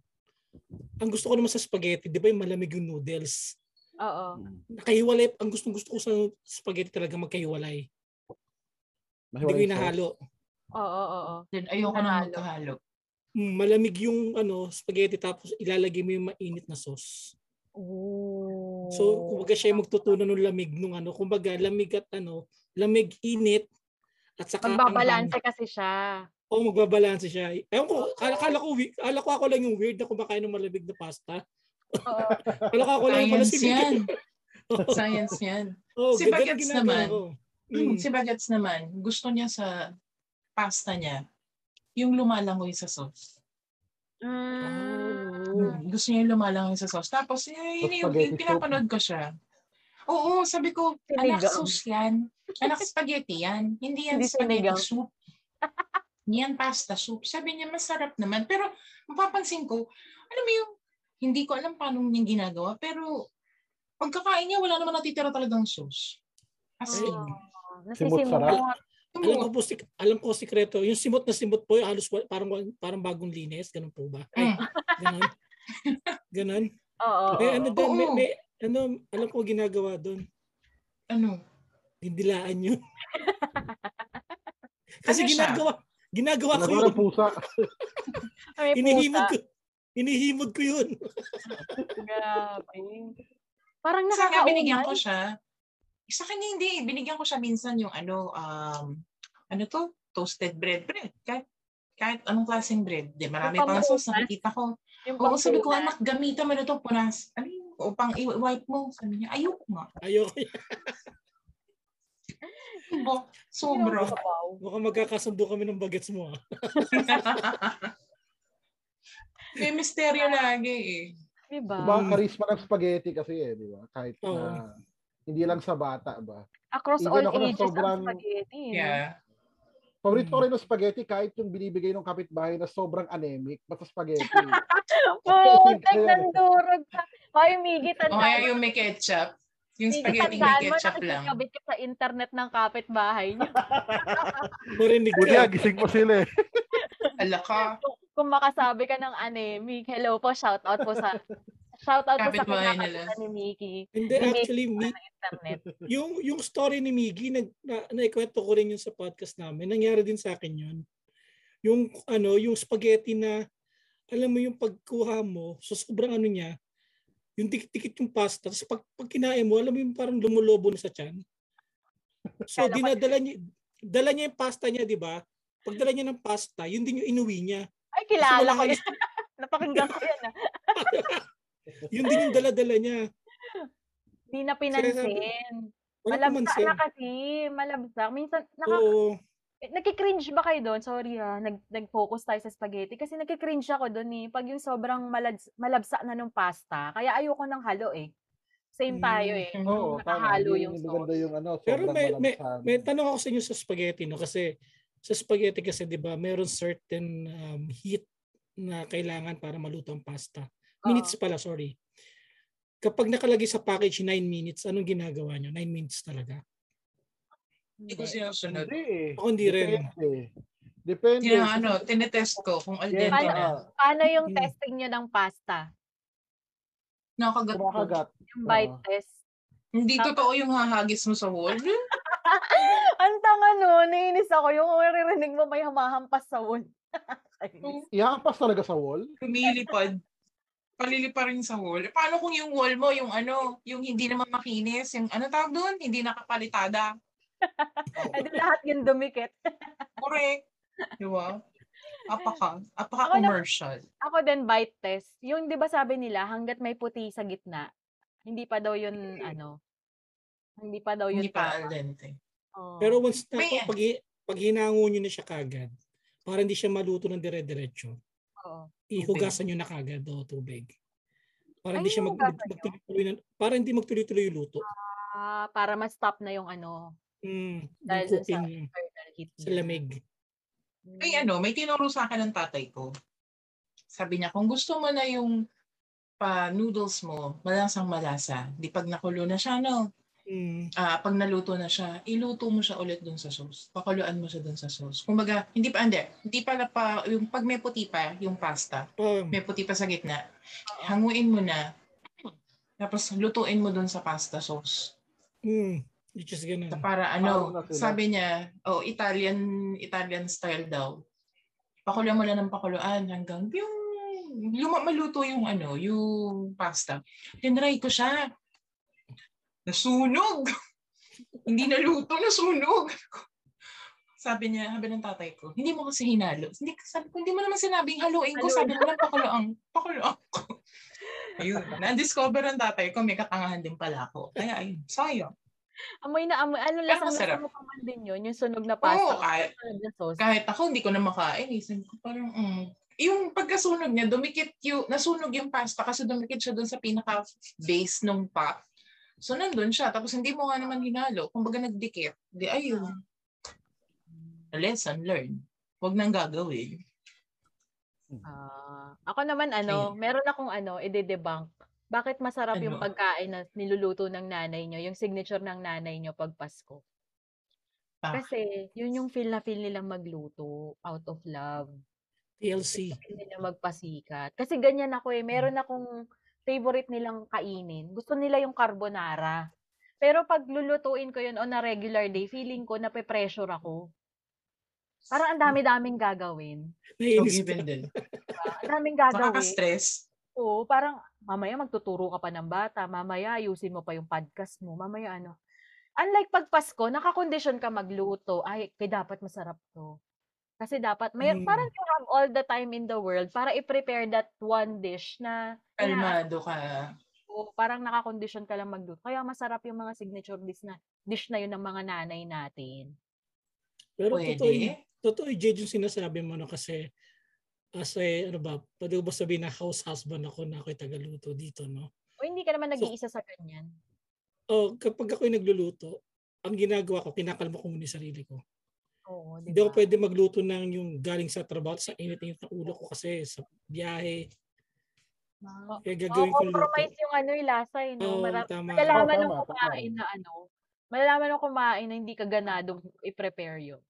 Ang gusto ko naman sa spaghetti, di ba yung malamig yung noodles? Oo. Nakahiwalay, ang gustong gusto ko sa spaghetti talaga magkahiwalay. Hindi ko Mahiwalay inahalo. Oo, oo, oo. Then, ayoko na magkahalo. Mm, malamig yung ano, spaghetti tapos ilalagay mo yung mainit na sauce. Ooh. So, kumbaga siya yung magtutunan ng lamig nung ano, kumbaga lamig at ano, lamig init at saka Magbabalanse anghang. kasi siya. Oo, magbabalanse siya. Ewan ko, kala, kala ko, kala ko ako lang yung weird na kumakain ng malamig na pasta. Oo. Kala ko ako lang yung Science malasig. yan. Science yan. Oo, Si Bagets naman. ko. Mm. Mm. Si Bagets naman, gusto niya sa pasta niya, yung lumalangoy sa sauce. Mm. Oh. Gusto niya yung lumalangoy sa sauce. Tapos, eh, yun, yung, spaghetti yung pinapanood ko siya. Oo, sabi ko, anak Sinigang. sauce yan. Anak spaghetti yan. Hindi yan Hindi spaghetti sinigang. soup. Yan pasta soup. Sabi niya, masarap naman. Pero, mapapansin ko, alam mo yung, hindi ko alam paano niya ginagawa, pero pagkakain niya, wala naman natitira talagang sauce. As in. Oh, Simot sarap. Alam ko po, sik- alam ko sikreto, yung simot na simot po, yung halos wa- parang parang bagong linis, ganun po ba? Mm. Ganun. ganun. Oo, May ano doon, may, may, ano, alam ko ginagawa doon. Ano? Dindilaan yun. Kasi Ano siya? ginagawa, ginagawa ko yun. pusa. Inihimod ko. Inihimod ko yun. Grabe. Parang Sa akin, binigyan ko siya. Sa kanya hindi. Binigyan ko siya minsan yung ano, um, ano to? Toasted bread. Bread. Kahit, kahit anong klaseng bread. Di, marami pang sauce. Nakikita ko. Yung Oo, sabi ko, anak, gamitan mo na to. Punas. Ano yung upang i-wipe mo? Sabi niya, ayoko nga. Ayoko. Bo, sobra. Baka magkakasundo kami ng bagets mo. ah. May misteryo lagi eh. Diba? Diba, Mm. charisma ng spaghetti kasi eh, di ba? Kahit Oo. na hindi lang sa bata ba. Across Even all ages sobrang- ang spaghetti. no? Yeah. Paborito ko Mm. rin ng spaghetti kahit yung binibigay ng kapitbahay na sobrang anemic, basta spaghetti. Putek Kaya- ng durog ka. Hoy, Migi, O tandaan kaya mo. yung may ketchup. Yung spaghetti may tandaan mo, ketchup lang. nakikikabit ka sa internet ng kapitbahay niyo. Marinig Buti ka. nga, gising po sila eh. Ala ka. Kung makasabi ka ng anemic, hello po, shout out po sa shout out po sa Kapitbahay kinakabita nila. ni Miki. Hindi, actually, mi, Internet. yung yung story ni Miggy nag na, naikwento ko rin yun sa podcast namin. Nangyari din sa akin yun. Yung ano, yung spaghetti na alam mo yung pagkuha mo, so sobrang ano niya, yung dikit-dikit yung pasta, tapos pag, pag kinain mo, alam mo yung parang lumulobo na sa tiyan. So dinadala niya, dala niya yung pasta niya, di ba? Pag dala niya ng pasta, yun din yung inuwi niya. Ay, kilala ko yan. Napakinggan ko yan. Ah. Yun din yung dala-dala niya. Hindi na pinansin. Wala Malabsa pamansin. na kasi. Malabsa. Minsan, naka, Oo. Eh, Nagki-cringe ba kayo doon? Sorry ha, nag, nag-focus tayo sa spaghetti. Kasi nagki-cringe ako doon eh. Pag yung sobrang malads, malabsa na nung pasta. Kaya ayoko ng halo eh. Same tayo eh. Mm. Oo, Yung tama. nakahalo Hindi yung hindi maganda sauce. yung ano, Pero sobrang may, may, malabsa. may tanong ako sa inyo sa spaghetti, no? Kasi sa spaghetti kasi, di ba, meron certain um, heat na kailangan para maluto ang pasta. Minutes pala, sorry. Kapag nakalagay sa package 9 minutes, anong ginagawa nyo? 9 minutes talaga. Hindi ko sinusunod. Hindi eh. Ako hindi rin. Depende. Depende. Yung ano, tinetest ko kung al dente Paano? na. Paano yung Mm. testing nyo ng pasta? Nakagat ko. kumakagat. Yung bite Oo. test? Hindi totoo yung hahagis mo sa wall. Ang tanga no, nainis ako. Yung maririnig mo may humahampas sa wall. Ihahampas talaga sa wall? Lumilipad. Palilipa rin sa wall. Eh, Paano kung yung wall mo, yung ano, yung hindi naman makinis, yung ano tawag doon? Hindi nakapalitada. Eh, di lahat yung dumikit. Correct. Di ba? Apaka. Ako Apaka-commercial. Ako din bite test. Yung 'di ba sabi nila hangga't may puti sa gitna, hindi pa daw yun ano. Hindi pa daw yun Hindi pa al tama. dente. Oo. Pero once na May- pag, pag hinango nyo na siya kagad, para hindi siya maluto ng dire-diretso, Oo. ihugasan nyo na kagad o tubig. Para hindi siya mag, nyo? magtuloy-tuloy na, para hindi magtuloy-tuloy yung luto. Ah, para ma-stop na yung ano, Mm, Dahil sa cooking niya, internal heat. sa lamig. Ay ano, may tinuro sa akin ng tatay ko. Sabi niya, kung gusto mo na yung pa noodles mo, malasang malasa. Di pag nakulo na siya, no? Mm, Ah, pag naluto na siya, iluto mo siya ulit dun sa sauce. Pakuluan mo siya dun sa sauce. Kumbaga, hindi pa, hindi. Hindi pala pa, yung pag may puti pa, yung pasta, pa, may puti pa sa gitna, hanguin mo na, tapos lutuin mo dun sa pasta sauce. mm, just ganun. Na Para Parang ano, na sila. sabi niya, oh, Italian, Italian style daw. Pakuluan mo lang ng pakuluan hanggang yung luma, maluto yung ano, yung pasta. Tinry ko siya. Nasunog! hindi naluto, nasunog! sabi niya, sabi ng tatay ko, hindi mo kasi hinalo. Hindi, sabi ko, hindi mo naman sinabing haluin ko. Sabi mo lang pakuluan, pakuluan ko. ayun, na-discover ang tatay ko, may katangahan din pala ako. Kaya ayun, sayang. Amoy na amoy. Ano masarap. lasa mo pa man din yun? Yung sunog na pasta. Oo, kahit, sauce. kahit ako hindi ko na makain. Sabi ko parang, mm. Yung pagkasunog niya, dumikit yung, nasunog yung pasta kasi dumikit siya dun sa pinaka-base nung pot. So nandun siya, tapos hindi mo nga naman hinalo. Kumbaga nagdikit. Di ayun. Lesson learned. Huwag nang gagawin. Ah, ako naman ano, meron akong ano, ide-debunk. Bakit masarap yung Ano? pagkain na niluluto ng nanay nyo, yung signature ng nanay nyo pag Pasko? Bakit? Kasi yun yung feel na feel nilang magluto out of love. TLC. Feel nila magpasikat. Kasi ganyan ako eh. Meron akong favorite nilang kainin. Gusto nila yung carbonara. Pero pag lulutuin ko yun on a regular day, feeling ko nape-pressure ako. Parang ang dami-daming gagawin. Naiinis Forgiven ka. din. Diba? Ang daming gagawin. Nakaka-stress. Oo, parang mamaya magtuturo ka pa ng bata, mamaya ayusin mo pa yung podcast mo, mamaya ano. Unlike pag Pasko, nakakondisyon ka magluto. Ay, kaya dapat masarap to. Kasi dapat, may, Mm. parang you have all the time in the world para i-prepare that one dish na Kalmado ka. o parang nakakondisyon ka lang magluto. Kaya masarap yung mga signature dish na dish na yun ng mga nanay natin. Pero totoo, Pwede. totoo, Jade, yung sinasabi mo no, kasi as a, ano ba, pwede ko ba sabihin na house husband ako na ako'y tagaluto dito, no? O hindi ka naman So- nag-iisa sa ganyan. O kapag ako'y nagluluto, ang ginagawa ko, kinakalma ko muna yung sarili ko. Oo, di Hindi ako pwede magluto ng yung galing sa trabaho sa init-init ng ulo ko kasi sa biyahe. Kaya gagawin ko luto. compromise yung ano yung lasa eh, no? Oo, Mara- tama. malalaman nung tama, kumain na ano, malalaman nung kumain na hindi ka ganadong i-prepare yun.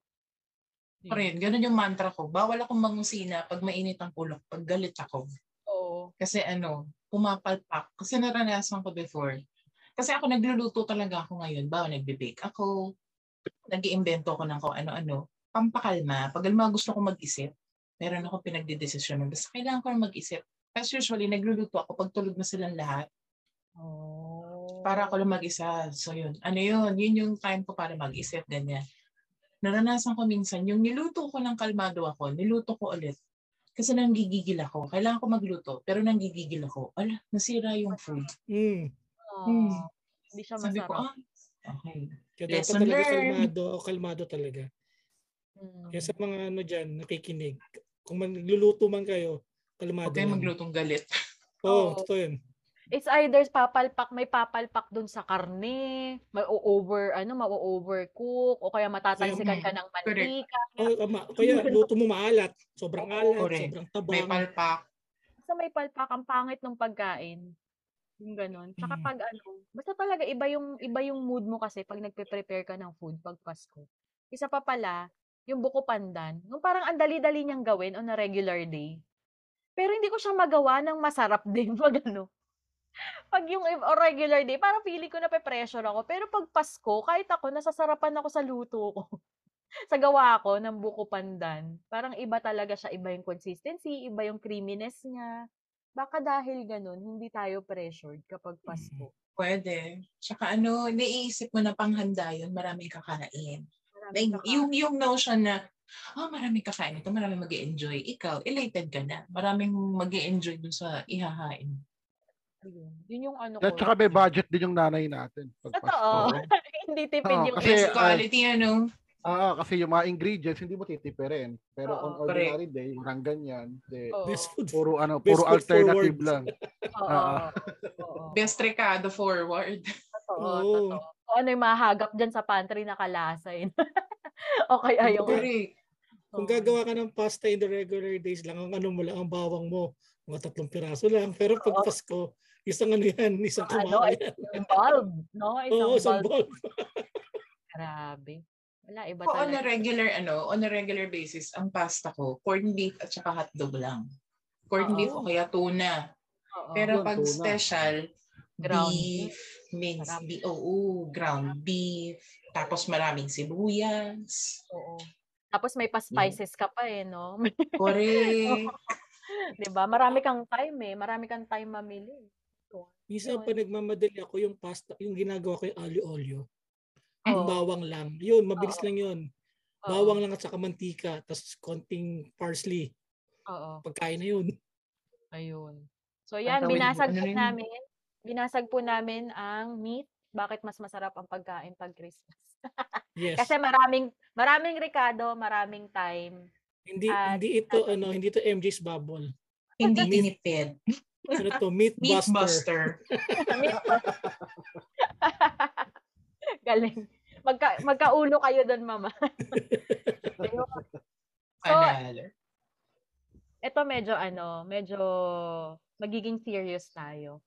Pa rin, ganun yung mantra ko. Bawal akong mangusina pag mainit ang ulo, pag galit ako. Oo. Kasi ano, pumapalpak. Kasi naranasan ko before. Kasi ako nagluluto talaga ako ngayon. Bawa, nagbe-bake ako, nag iimbento ko ng kung ano-ano. Pampakalma. Pag alam gusto ko mag-isip, meron ako pinagdidesisyon. Basta kailangan ko na mag-isip. Kasi usually, nagluluto ako pag tulog na silang lahat. Oh. Para ako lang mag-isa. So yun. Ano yun? Yun yung time ko para mag-isip. Ganyan. Naranasan ko minsan, yung niluto ko ng kalmado ako, niluto ko ulit. Kasi nanggigigil ako. Kailangan ko magluto, pero nanggigigil ako. Ala, nasira yung food. Mm. Oh, Hmm. Hindi siya Sabi ko, ah, okay. Kaya dapat Lesson talaga learned. kalmado o kalmado talaga. Mm. Kaya sa mga ano dyan, nakikinig, kung magluluto man kayo, kalmado lang. maglutong galit. Oo, Oo. totoo yun. It's either papalpak, may papalpak dun sa karne, may over, ano, ma-overcook, o kaya matatalsikan ka ng mantika. O, ama, kaya luto mo maalat. Sobrang alat, Correct. sobrang May tabang. palpak. Basta may palpak, ang pangit ng pagkain. Yung ganon. Tsaka Mm. pag ano, basta talaga iba yung, iba yung mood mo kasi pag nagpe-prepare ka ng food pag Pasko. Isa pa pala, yung buko pandan. Yung parang ang dali-dali niyang gawin on a regular day. Pero hindi ko siya magawa ng masarap din pag ano. Pag yung i- o regular day, parang feeling ko na pressure ako. Pero pag Pasko, kahit ako, nasasarapan ako sa luto ko. sa gawa ko ng buko pandan. Parang iba talaga siya. Iba yung consistency, iba yung creaminess niya. Baka dahil ganun, hindi tayo pressured kapag Pasko. Pwede. Tsaka ano, naiisip mo na panghanda yun, maraming kakain. Maraming Like, yung, yung notion na, oh, maraming kakain ito, maraming mag enjoy Ikaw, elated ka na. Maraming mag enjoy dun sa ihahain. Ayun. Yun yung ano At ko. saka may budget din yung nanay natin. Pag Totoo. Hindi tipid Oo, yung kasi- Best ah, quality, ano? Ah, kasi yung mga ingredients hindi mo titipirin. Pero Oo, on ordinary day, walang ganyan. Di, Oo. Best food. puro ano, Best puro foot alternative forward. lang. Oo. Ah. Oo. Best recado forward. Totoo, Oo. totoo. Kung ano yung mahagap dyan sa pantry na kalasay. o kaya yung... Correct. Kung gagawa ka ng pasta in the regular days lang, ang ano mo lang, ang bawang mo, mga tatlong piraso lang. Pero pag. Pasko, isang ano yan, isang Ano, kumakain. Yung bulb, no? Isang Oo, isang bulb. bulb. Grabe. Wala, iba Ko on a talaga. regular, ano, on a regular basis, ang pasta ko, corned beef at saka hotdog lang. Corned Oo. beef o kaya tuna. Oo. Pero Yun, pag tuna. special, Ground beef, minced beef, oo, ground beef, tapos maraming sibuyas. Oo. Tapos may pa-spices ka pa eh, no? Correct. 'Di ba? Marami kang time eh. Marami kang time mamili. Minsan Yun. pa nagmamadali ako yung pasta, yung ginagawa ko yung alio-olio. Yung Oo. bawang lang. Yun, mabilis Oo. lang yun. Oo. Bawang lang at saka mantika, tapos konting parsley. Oo. Pagkain na yun. Ayun. So yan, mo, binasag ano po namin. Binasag po namin ang meat. Bakit mas masarap ang pagkain pag Christmas? Yes. Kasi maraming maraming rekado, maraming time. hindi at- hindi ito ano, hindi ito MJ's Bubble. Hindi tinipid. Ano to, Meat, Meat Buster. buster. Meat Galing. Magka, magkaulo kayo doon, mama. So, ito medyo ano, medyo magiging serious tayo.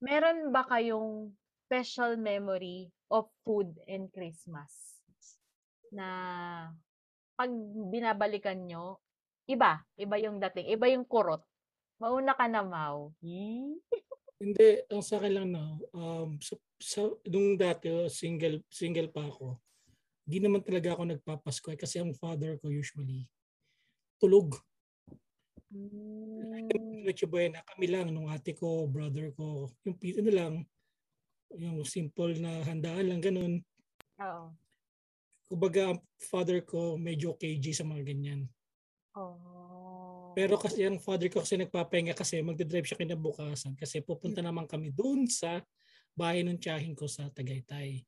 Meron ba kayong special memory of food and Christmas? Na pag binabalikan nyo, iba, iba yung dating, iba yung kurot. Mauna ka na, Mau. Hmm? Hindi, ang sa akin lang no, um, sa, sa, nung dati, oh, single, single pa ako, di naman talaga ako nagpapasko eh, kasi ang father ko usually tulog. Hmm. Noche Buena, kami lang, nung ate ko, brother ko, yung ano lang, yung simple na handaan lang, ganun. Oo. Kumbaga, ang father ko medyo KG sa mga ganyan. Oh. Pero kasi ang father ko kasi nagpapahinga kasi magdadrive siya kinabukasan kasi pupunta naman kami doon sa bahay ng tiyahin ko sa Tagaytay.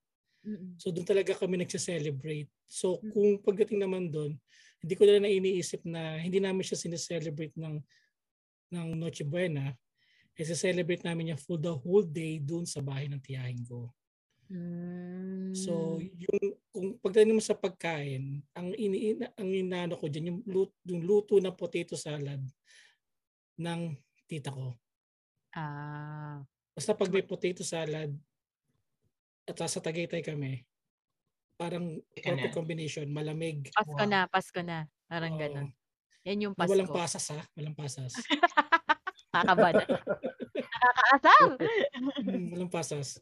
So doon talaga kami nagse-celebrate. So Mm. kung pagdating naman doon, hindi ko na iniisip na hindi namin siya sineselebrate ng ng Noche Buena. Kasi celebrate namin niya for the whole day doon sa bahay ng tiyahin ko. Mm. So, yung kung pagdating mo sa pagkain, ang ini ang inaano ko diyan yung luto, yung luto na potato salad ng tita ko. ah, Basta pag may potato salad at sa Tagaytay kami, parang perfect combination, malamig. Pasko Wow. na, Pasko na. Parang Oo. ganun. Yan yung Pasko. walang pasas ha, walang pasas. Nakakabada. Nakakaasam. Mm, walang pasas.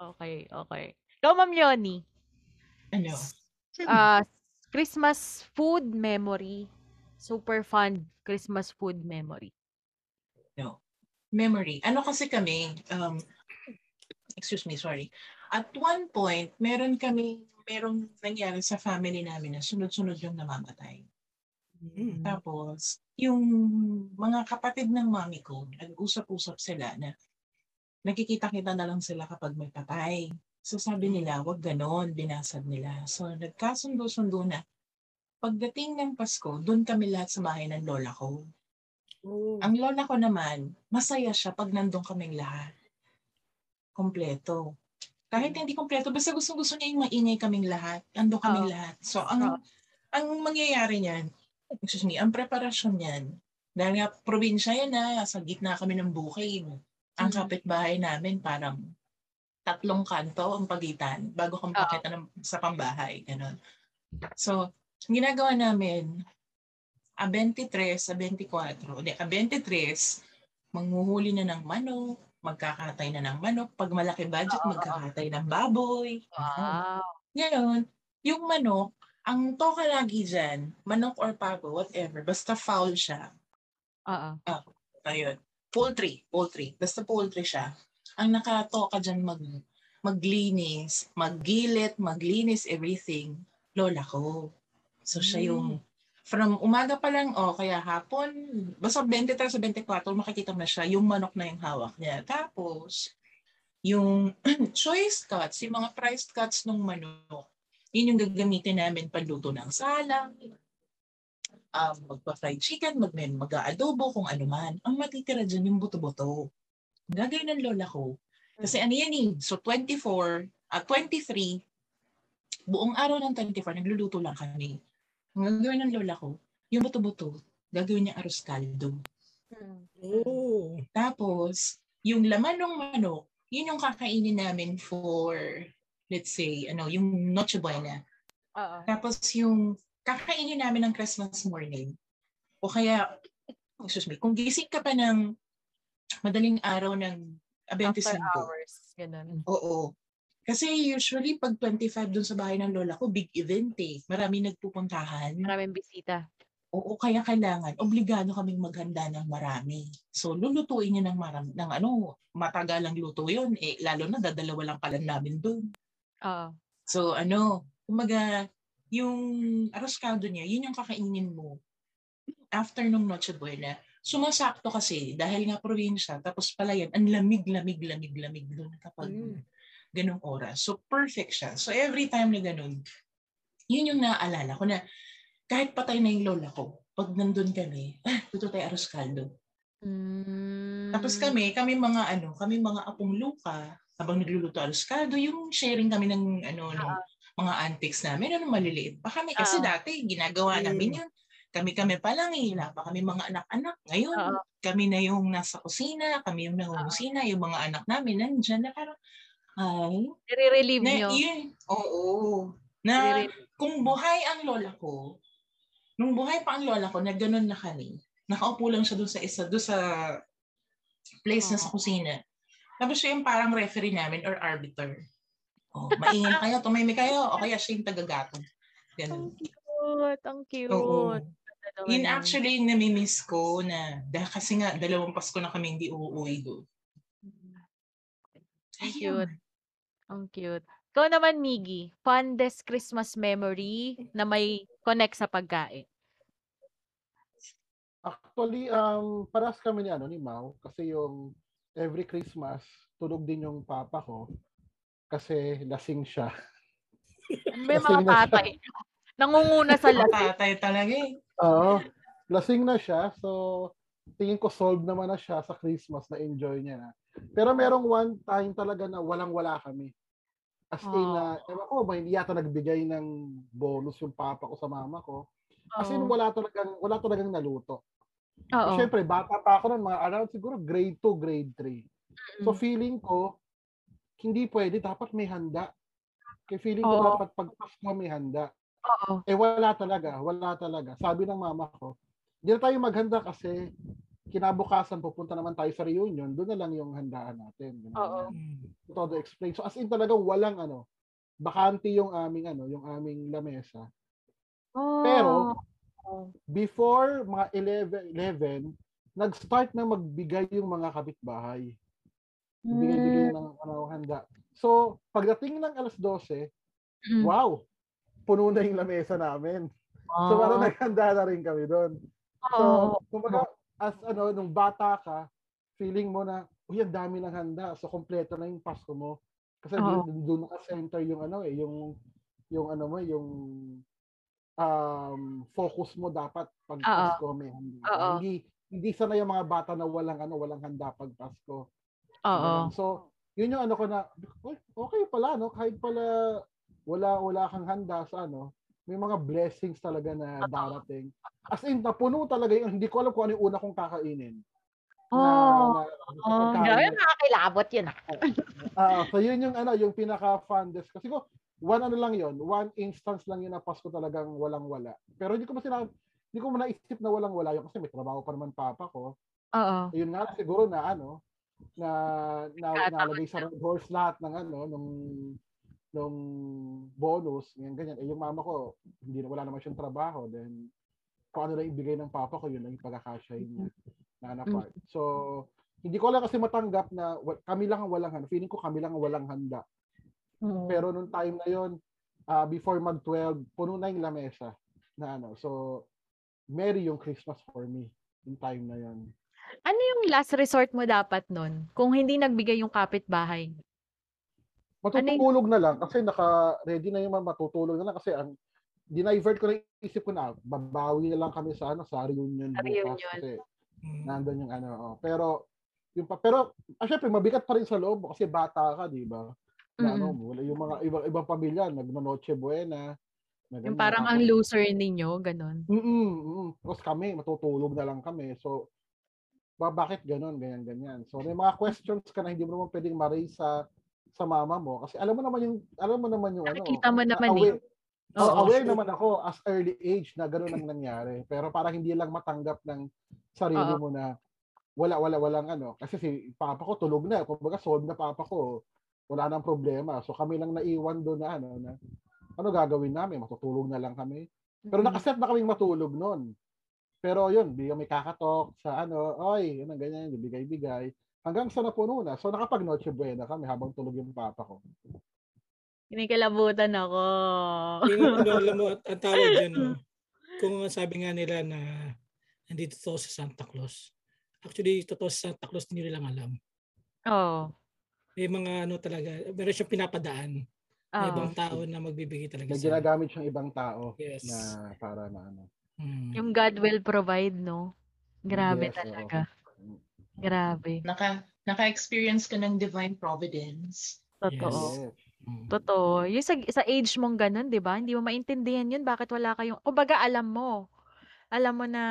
Okay, okay. Ikaw, Ma'am Yoni, Ano? ah, Christmas food memory. Super fun Christmas food memory. memory. Ano kasi kami, um, excuse me, sorry. At one point, meron kami, merong nangyari sa family namin na sunod-sunod yung namamatay. Mm. Tapos, yung mga kapatid ng mami ko, nag-usap-usap sila na nakikita-kita na lang sila kapag may patay. So sabi nila, wag ganon, binasad nila. So nagkasundo-sundo na. Pagdating ng Pasko, doon kami lahat sa bahay ng lola ko. Oh. Ang lola ko naman, masaya siya pag nandun kaming lahat. Kompleto. Kahit hindi kompleto, basta gusto-gusto niya yung maingay kaming lahat. Nandun kaming Oo. lahat. So, ang, Oo. ang mangyayari niyan, excuse me, ang preparasyon niyan, dahil nga probinsya yan na, sa gitna kami ng bukid. Ang Mm. kapitbahay namin parang tatlong kanto ang pagitan bago Oo. pakita ng, sa pambahay. Ganun. So, ginagawa namin, a 23, a 24, hindi, a 23, manghuhuli na ng manok, magkakatay na ng manok. Pag malaki budget, Oo. magkakatay ng baboy. Wow. Ngayon, yung manok, ang toka lagi dyan, manok or pabo, whatever, basta foul siya. Oo. Ayun. Poultry, poultry. Basta poultry siya. Ang nakatoka dyan mag, maglinis, maggilit, maglinis, everything, lola ko. So siya yung, from umaga pa lang, o kaya hapon, basta 23 sa 24, makikita mo na siya, yung manok na yung hawak niya. Tapos, yung choice cuts, yung mga priced cuts ng manok, yun yung gagamitin namin panluto ng salang, um, magpa-fried chicken, mag mag-aadobo, kung ano man. Ang matitira dyan yung buto-buto. Gagawin ng lola ko. Kasi ano yan eh, so 24, at 23, buong araw ng 24, nagluluto lang kami. Ang gagawin ng lola ko, yung buto-buto, gagawin niya arroz caldo. Mm. Oh. Tapos, yung laman ng manok, yun yung kakainin namin for, let's say, ano, yung Noche Buena. Oo. Tapos yung kakainin namin ng Christmas morning, o kaya, excuse me, kung gising ka pa ng madaling araw ng After 25, hours. Ganun. oo. Kasi usually pag 25 dun sa bahay ng lola ko, big event eh. Marami nagpupuntahan. Maraming bisita. Oo, kaya kailangan, obligado kaming maghanda ng marami. So, lulutuin niya ng marami, ng ano, matagalang luto yun. Eh, lalo na, dadalawa lang pala namin dun. Oo. So, ano, kumaga, yung arroz caldo niya, yun yung kakainin mo after nung Noche Buena. Sumasakto kasi, dahil nga probinsya, tapos pala yan, ang lamig, lamig, lamig, lamig doon kapag Mm. ganong oras. So, perfect siya. So, every time na ganun, yun yung naaalala ko na kahit patay na yung lola ko, pag nandun kami, ah, luto tayo arroz caldo. Mm. Tapos kami, kami mga ano, kami mga apong luka, habang nagluluto arroz caldo, yung sharing kami ng ano, ng mga antics namin, ano maliliit pa kami. Kasi Oo. dati, ginagawa Mm. namin yun. Kami-kami pa lang eh, wala pa kami mga anak-anak. Ngayon, Oo. kami na yung nasa kusina, kami yung nangungunsina, yung mga anak namin nandyan na parang, ay, Nire-relieve na, nyo. yun, oo. Na, Nire-relieve. kung buhay ang lola ko, nung buhay pa ang lola ko, na ganun na kami, nakaupo lang siya doon sa isa, doon sa place na sa kusina. Tapos siya yung parang referee namin or arbiter. Oh, maingay kayo, tumimik kayo, o kaya siya yung tagagatong. Ang Ganun. cute. Ang cute. Oo. Yun actually yung namimiss ko na, dahil kasi nga dalawang Pasko na kami hindi uuwi doon. Ang cute. Ang cute. Ikaw naman, Miggy, fondest Christmas memory na may connect sa pagkain. Actually, um, paras kami ni, ano, ni Mau kasi yung every Christmas, tulog din yung papa ko kasi lasing siya. May Kasi mga tatay. Nangunguna sa lasing. Matatay talaga eh. Oo. Lasing na siya. So, tingin ko solved naman na siya sa Christmas na enjoy niya na. Pero merong one time talaga na walang-wala kami. As in, na, ewan ko, hindi yata nagbigay ng bonus yung papa ko sa mama ko. As in, Oo. wala talagang, wala talagang naluto. Oo. Siyempre, bata pa ako nun, mga around siguro grade 2, grade 3. So, feeling ko, hindi pwede, dapat may handa. Kaya feeling ko Oo. dapat pag Pasko may handa. Oo. Eh wala talaga, wala talaga. Sabi ng mama ko, hindi na tayo maghanda kasi kinabukasan pupunta naman tayo sa reunion, doon na lang yung handaan natin. Ganun Oo. yan. Mm. Todo explain. So as in talagang walang ano, bakante yung aming ano, yung aming lamesa. Pero Oh. before mga 11, 11 nag-start na magbigay yung mga kapitbahay. Bigay-bigay ng ano, handa. So, pagdating ng alas 12, Mm. wow, puno na yung lamesa namin. So, Oh. parang naghanda na rin kami doon. So, Oo. kumbaga, as ano, nung bata ka, feeling mo na, uy, ang dami ng handa. So, kompleto na yung Pasko mo. Kasi Oo. doon, doon naka-center yung ano eh, yung, yung ano mo, yung um, focus mo dapat pag. Pasko may handa. Hindi, hindi sana yung mga bata na walang ano, walang handa pag Pasko. Oo. So, yun yung ano ko na, "Uy, okay pala, no? Kahit pala wala, wala kang handa sa ano, may mga blessings talaga na darating. As in, napuno talaga yung, hindi ko alam kung ano yung una kong kakainin. Oh. na, na, Oh, pagkain grabe na- nakakilabot yun. ah. Ah, so yun yung ano, yung pinaka-fondest. Kasi ko, one ano lang yun, one instance lang yun na Pasko talagang walang-wala. Pero hindi ko masina, hindi ko naisip na walang-wala yun kasi may trabaho pa naman papa ko. Oo. Yun nga siguro na ano, na, na nalagay sa red horse lahat ng ano, nung nung bonus, ganyan, ganyan. Eh, yung mama ko, hindi na, wala naman siyang trabaho. Then, kung ano lang ibigay ng papa ko, yun lang yung pagkakasyahin niya na na part. So, hindi ko lang kasi matanggap na kami lang ang walang handa. Feeling ko kami lang ang walang handa. Mm. Pero nung time na yon ah, before mag-12, puno na yung lamesa na ano. So, merry yung Christmas for me yung time na yon. Ano yung last resort mo dapat nun? Kung hindi nagbigay yung kapitbahay. Matutulog na lang kasi naka-ready na yung mga matutulog na lang kasi ang dinivert ko na isip ko na babawi na lang kami sa ano sa reunion Sa bukas reunion. kasi Mm. nandun yung ano oh. pero yung pero ah, syempre mabigat pa rin sa loob kasi bata ka di ba na ano wala yung mga ibang ibang pamilya nagno-noche buena na Yung parang ang loser ninyo, ganun. Mm, mm. Tapos kami, matutulog na lang kami. So, ba, bakit ganun, ganyan, ganyan. So, may mga questions ka na hindi mo naman pwedeng ma-raise sa, sa mama mo. Kasi alam mo naman yung, alam mo naman yung ano. Nakikita mo naman eh. aware, Oo. oh, aware naman ako as early age na ganun ang nangyari. Pero parang hindi lang matanggap ng sarili Oo. mo na wala, wala, walang ano. Kasi si papa ko tulog na. Kumbaga, solve na papa ko. Wala nang problema. So, kami lang naiwan doon na ano, na ano gagawin namin? Matutulog na lang kami. Pero nakaset na kaming matulog noon. Pero yun, di kami kakatok sa ano, oy, yun ang ganyan, bigay-bigay. Hanggang sa napuno na. So nakapag Noche Buena kami habang tulog yung papa ko. Kinikilabutan ako. Yung ano, alam mo, at ang tawag dyan, no? kung sabi nga nila na nandito to si Santa Claus. Actually, totoo si Santa Claus, hindi nila lang alam. Oo. May mga ano talaga, meron siyang pinapadaan. May Oo. ibang tao na magbibigay talaga May sa ginagamit siyang ibang tao Yes. na para na ano. Mm. Yung God will provide, no? Grabe Yes, oo. talaga. Grabe. Naka, naka-experience ka ng divine providence. Totoo. Yes. Mm. Totoo. Yung sa, sa age mong ganun, di ba? Hindi mo maintindihan yun. Bakit wala kayong... Kumbaga, alam mo. Alam mo na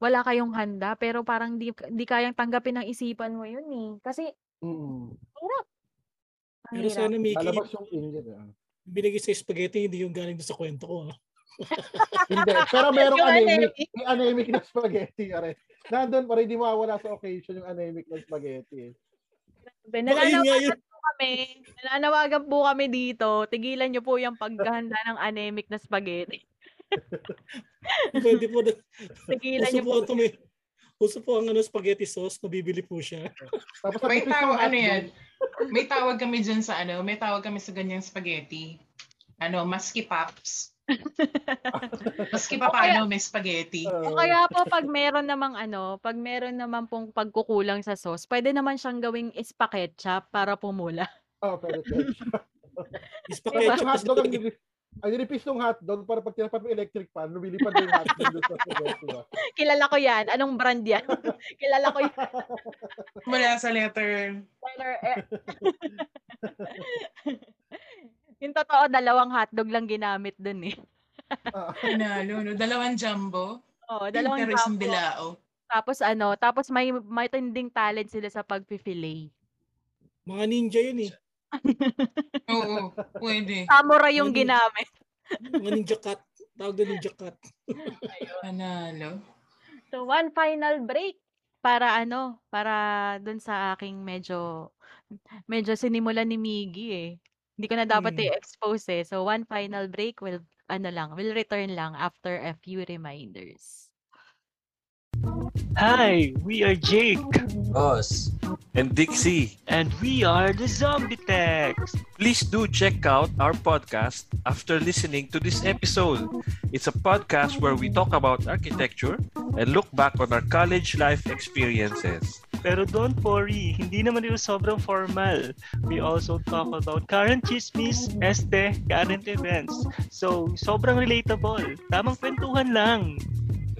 wala kayong handa, pero parang di, di kayang tanggapin ng isipan mo yun eh. Kasi, Mm. hirap. Ang Pero hirap. sana Mickey, Lalabas yung ah. binigay sa spaghetti, hindi yung galing sa kwento ko. ah. Hindi. Pero merong Yung anemic. anemic. May anemic na spaghetti. Are. Nandun pa rin, di mawawala sa occasion yung anemic na spaghetti. nga Nananawagan po kami. Nananawagan po kami dito. Tigilan niyo po yung paghahanda ng anemic na spaghetti. Pwede po, na- Tigilan niyo po, may, uso po ang ano, spaghetti sauce, mabibili po siya. Tapos May tawag, ano yan? May tawag kami dyan sa ano, may tawag kami sa ganyang spaghetti. Ano, maski pops. maski pa paano may spaghetti. O kaya po pag meron namang ano, pag meron naman pong pagkukulang sa sauce, pwede naman siyang gawing spaghetti para pumula. Oh, pero ketchup. Spaghetti Yung hotdog ang Ang nilipis ng hotdog para pag tinapat mo electric fan, lumilipad yung hotdog doon sa diba? Kilala ko yan. Anong brand yan? Kilala ko yan. Mula sa letter. Letter E. yung totoo, dalawang hotdog lang ginamit dun eh. Ah, Panalo, no? Dalawang jumbo. Oo, dalawang jumbo. bilao. Tapos ano, tapos may may tinding talent sila sa pagpi-fillet. Mga ninja yun eh. Oo, pwede. Samurai yung ginamit. Mga ninja cut. Tawag na ninja cut. Panalo. So one final break para ano, para dun sa aking medyo medyo sinimulan ni Miggy eh. Hindi ko na dapat Hmm. i-expose eh. So one final break will ano lang, will return lang after a few reminders. Hi, we are Jake, Boss, and Dixie. and we are the Zombie Techs. Please do check out our podcast after listening to this episode. It's a podcast where we talk about architecture and look back on our college life experiences. Pero don't worry, hindi naman ito sobrang formal. We also talk about current chismis, este, current events. So, sobrang relatable. Tamang kwentuhan lang.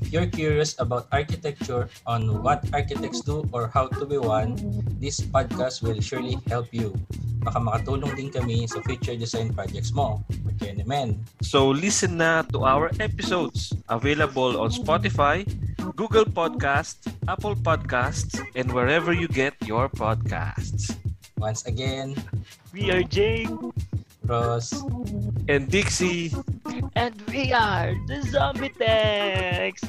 If you're curious about architecture, on what architects do or how to be one, this podcast will surely help you. Baka makatulong din kami sa future design projects mo. Naman. So listen na to our episodes available on Spotify, Google Podcasts, Apple Podcasts, and wherever you get your podcasts. Once again, We are Jake, Ross, And Dixie, and we are the Zombie Techs.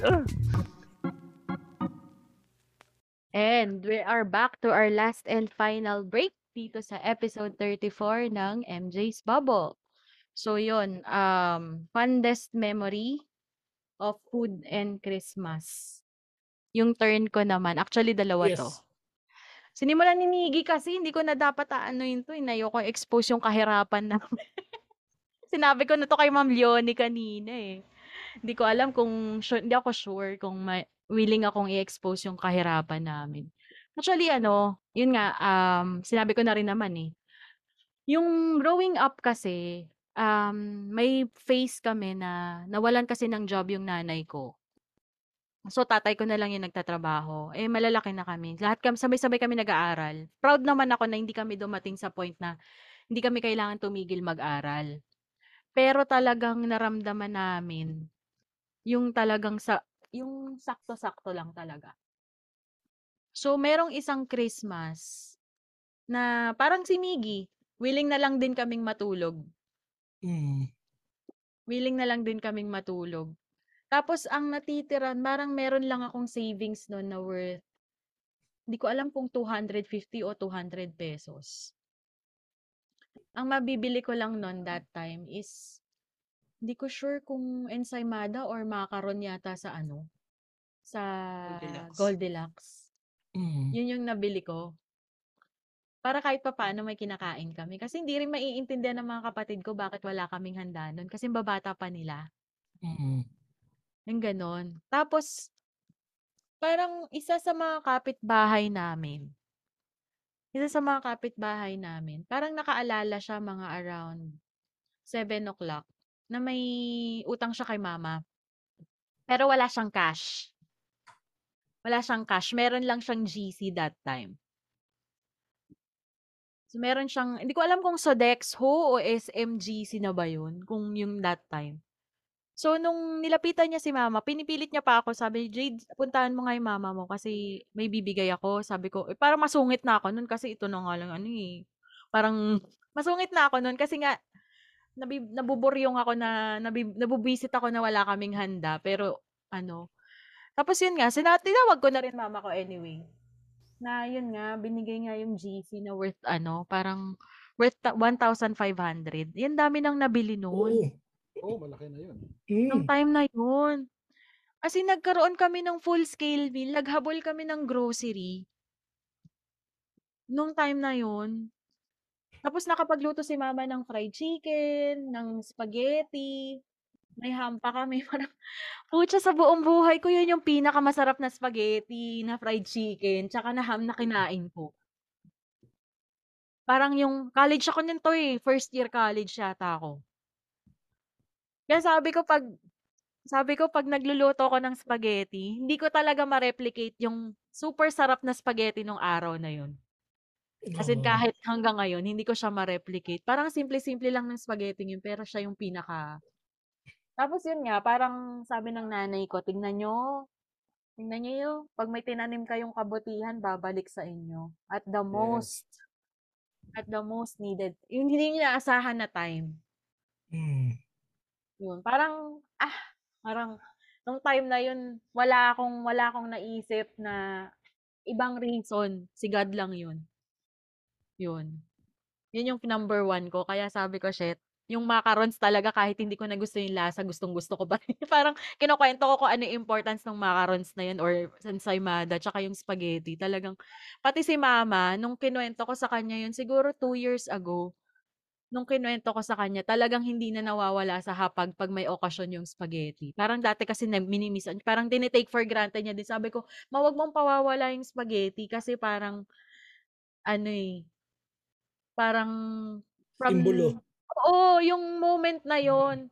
And we are back to our last and final break dito sa episode 34 ng MJ's Bubble. So yun, um, fondest memory of food and Christmas. Yung turn ko naman, actually dalawa Yes. to. Sinimulan ni Miggy kasi hindi ko na dapat ano yun to, inayoko expose yung kahirapan namin. Sinabi ko na to kay Ma'am Leonie kanina eh. Hindi ko alam kung, su- hindi ako sure kung ma- willing akong i-expose yung kahirapan namin. Actually, ano, yun nga, um, sinabi ko na rin naman eh. Yung growing up kasi, um, may phase kami na nawalan kasi ng job yung nanay ko. So, tatay ko na lang yung nagtatrabaho. Eh, malalaki na kami. Lahat kami, sabay-sabay kami nag-aaral. Proud naman ako na hindi kami dumating sa point na hindi kami kailangan tumigil mag-aral. Pero talagang naramdaman namin yung talagang sa yung sakto-sakto lang talaga. So, merong isang Christmas na parang si Miggy, willing na lang din kaming matulog. Mm. Willing na lang din kaming matulog. Tapos, ang natitira, parang meron lang akong savings noon na worth, hindi ko alam kung 250 o 200 pesos. Ang mabibili ko lang noon that time is, hindi ko sure kung ensaymada or macaron yata sa ano, sa Goldilocks. Goldilocks. Mm. Yun yung nabili ko. Para kahit papaano may kinakain kami. Kasi hindi rin maiintindihan ng mga kapatid ko bakit wala kaming handa nun. Kasi babata pa nila. Mm. Yung ganon. Tapos, parang isa sa mga kapitbahay namin, isa sa mga kapitbahay namin, parang nakaalala siya mga around 7 o'clock na may utang siya kay mama. Pero wala siyang cash. Wala siyang cash. Meron lang siyang GC that time. So, meron siyang, hindi ko alam kung Sodexo o SMGC na ba yun, kung yung that time. So, nung nilapitan niya si mama, pinipilit niya pa ako. Sabi, Jade, puntahan mo nga yung mama mo kasi may bibigay ako. Sabi ko, eh, parang masungit na ako nun kasi ito na nga lang ano eh. Parang masungit na ako nun kasi nga nabi, nabuburyong ako na nabi, nabubisit ako na wala kaming handa. Pero ano, tapos yun nga, sina, tinawag ko na rin mama ko anyway. Na yun nga, binigay nga yung GC na worth ano, parang worth ta- 1,500. Yan dami nang nabili noon. Oo. Oh, malaki na yun. Nung Mm. time na yun. As in, nagkaroon kami ng full-scale meal. Naghabol kami ng grocery. Nung time na yun. Tapos nakapagluto si mama ng fried chicken, ng spaghetti. May ham pa kami. Parang, putya sa buong buhay ko, yun yung pinakamasarap na spaghetti, na fried chicken, tsaka na ham na kinain ko. Parang yung college ako nito eh. First year college yata ako. Kaya sabi ko pag sabi ko pag nagluluto ako ng spaghetti, hindi ko talaga ma-replicate yung super sarap na spaghetti nung araw na yun. As in Oo. kahit hanggang ngayon, hindi ko siya ma-replicate. Parang simple-simple lang ng spaghetti yun, pero siya yung pinaka Tapos yun nga, parang sabi ng nanay ko, tingnan nyo, tingnan nyo yun, pag may tinanim kayong kabutihan, babalik sa inyo. At the most, at the most needed. Yung hindi nyo naasahan na time. Mm. Yun, parang, ah, parang, nung time na yun, wala akong, wala akong naisip na ibang reason. Si God lang yun. Yun. Yun yung number one ko. Kaya sabi ko, shit, yung macarons talaga kahit hindi ko na gusto yung lasa, gustong gusto ko pa rin. Parang kinukwento ko kung ano yung importance ng macarons na yun or ensaymada, tsaka yung spaghetti. Talagang, pati si mama, nung kinuwento ko sa kanya yun, siguro two years ago, nung kinuwento ko sa kanya, talagang hindi na nawawala sa hapag pag may okasyon yung spaghetti. Parang dati kasi na minimiss, parang tinitake for granted niya din. Sabi ko, mawag mong pawawala yung spaghetti kasi parang, ano eh, parang, from, Simbolo. oo, yung moment na yon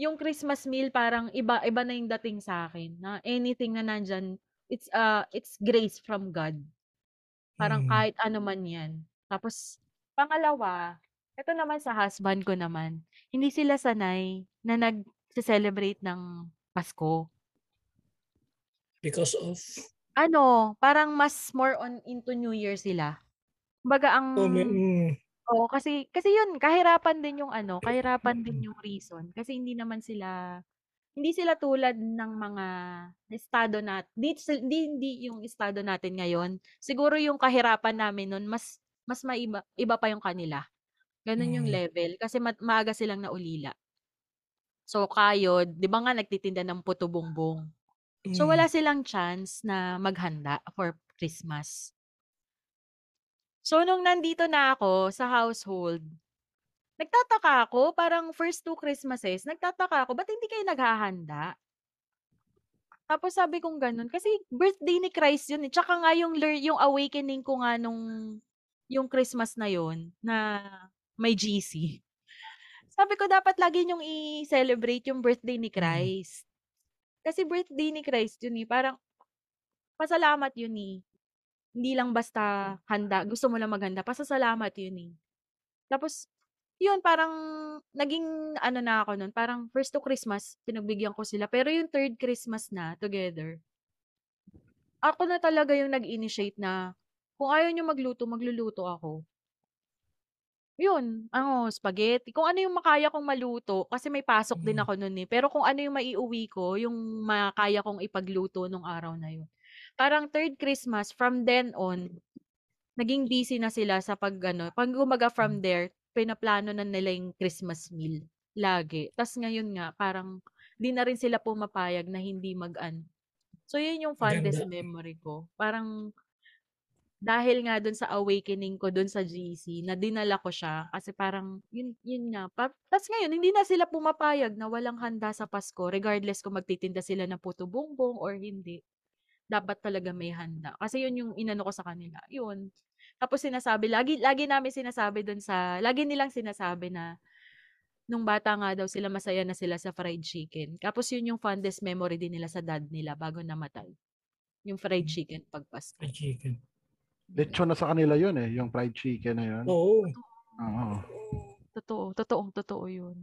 yung Christmas meal parang iba iba na yung dating sa akin na anything na nandyan it's uh it's grace from God. Parang Mm. kahit ano man 'yan. Tapos pangalawa, ito naman sa husband ko naman, hindi sila sanay na nag-celebrate ng Pasko. Because of Ano, parang mas more on into New Year sila. Kumbaga ang oh, may, mm, Oo, kasi kasi yun kahirapan din yung ano, kahirapan din yung reason kasi hindi naman sila hindi sila tulad ng mga estado nat di hindi, hindi yung estado natin ngayon. Siguro yung kahirapan namin nun mas mas maiba iba pa yung kanila. Ganun yung Mm. level kasi ma maaga silang naulila. So kayod, 'di ba nga nagtitinda ng puto bongbong. So mm. wala silang chance na maghanda for Christmas. So nung nandito na ako sa household, nagtataka ako, parang first two Christmases, nagtataka ako, ba't hindi kayo naghahanda? Tapos sabi kong gano'n, kasi birthday ni Christ yun eh. Tsaka nga yung, lear- yung awakening ko nga nung yung Christmas na yon na may GC. Sabi ko dapat lagi niyong i-celebrate yung birthday ni Christ. Kasi birthday ni Christ yun eh. Parang pasalamat yun eh. Hindi lang basta handa. Gusto mo lang maghanda. Pasasalamat yun eh. Tapos, yun, parang naging ano na ako nun. Parang first to Christmas, pinagbigyan ko sila. Pero yung third Christmas na, together, ako na talaga yung nag-initiate na kung ayaw nyo magluto, magluluto ako. Yun, ano, spaghetti. Kung ano yung makaya kong maluto, kasi may pasok din Mm. ako nun eh. Pero kung ano yung maiuwi ko, yung makaya kong ipagluto nung araw na yun. Parang third Christmas, from then on, naging busy na sila sa pag, ano, pag umaga from there, pinaplano na nila yung Christmas meal. Lagi. Tapos ngayon nga, parang, di na rin sila pumapayag na hindi mag-an. So, yun yung fondest Ganda. memory ko. Parang, dahil nga dun sa awakening ko dun sa GC, na dinala ko siya, kasi parang, yun, yun nga. Pa, Tapos ngayon, hindi na sila pumapayag na walang handa sa Pasko, regardless kung magtitinda sila ng puto bongbong or hindi. Dapat talaga may handa. Kasi yun yung inano ko sa kanila. Yun. Tapos sinasabi, lagi, lagi namin sinasabi dun sa, lagi nilang sinasabi na, nung bata nga daw sila, masaya na sila sa fried chicken. Tapos yun yung fondest memory din nila sa dad nila bago namatay. Yung fried chicken pag Pasko. Fried chicken. Lechon na sa kanila yun eh, yung fried chicken na yun. Oo. Oo. Totoo, totoong totoo yun.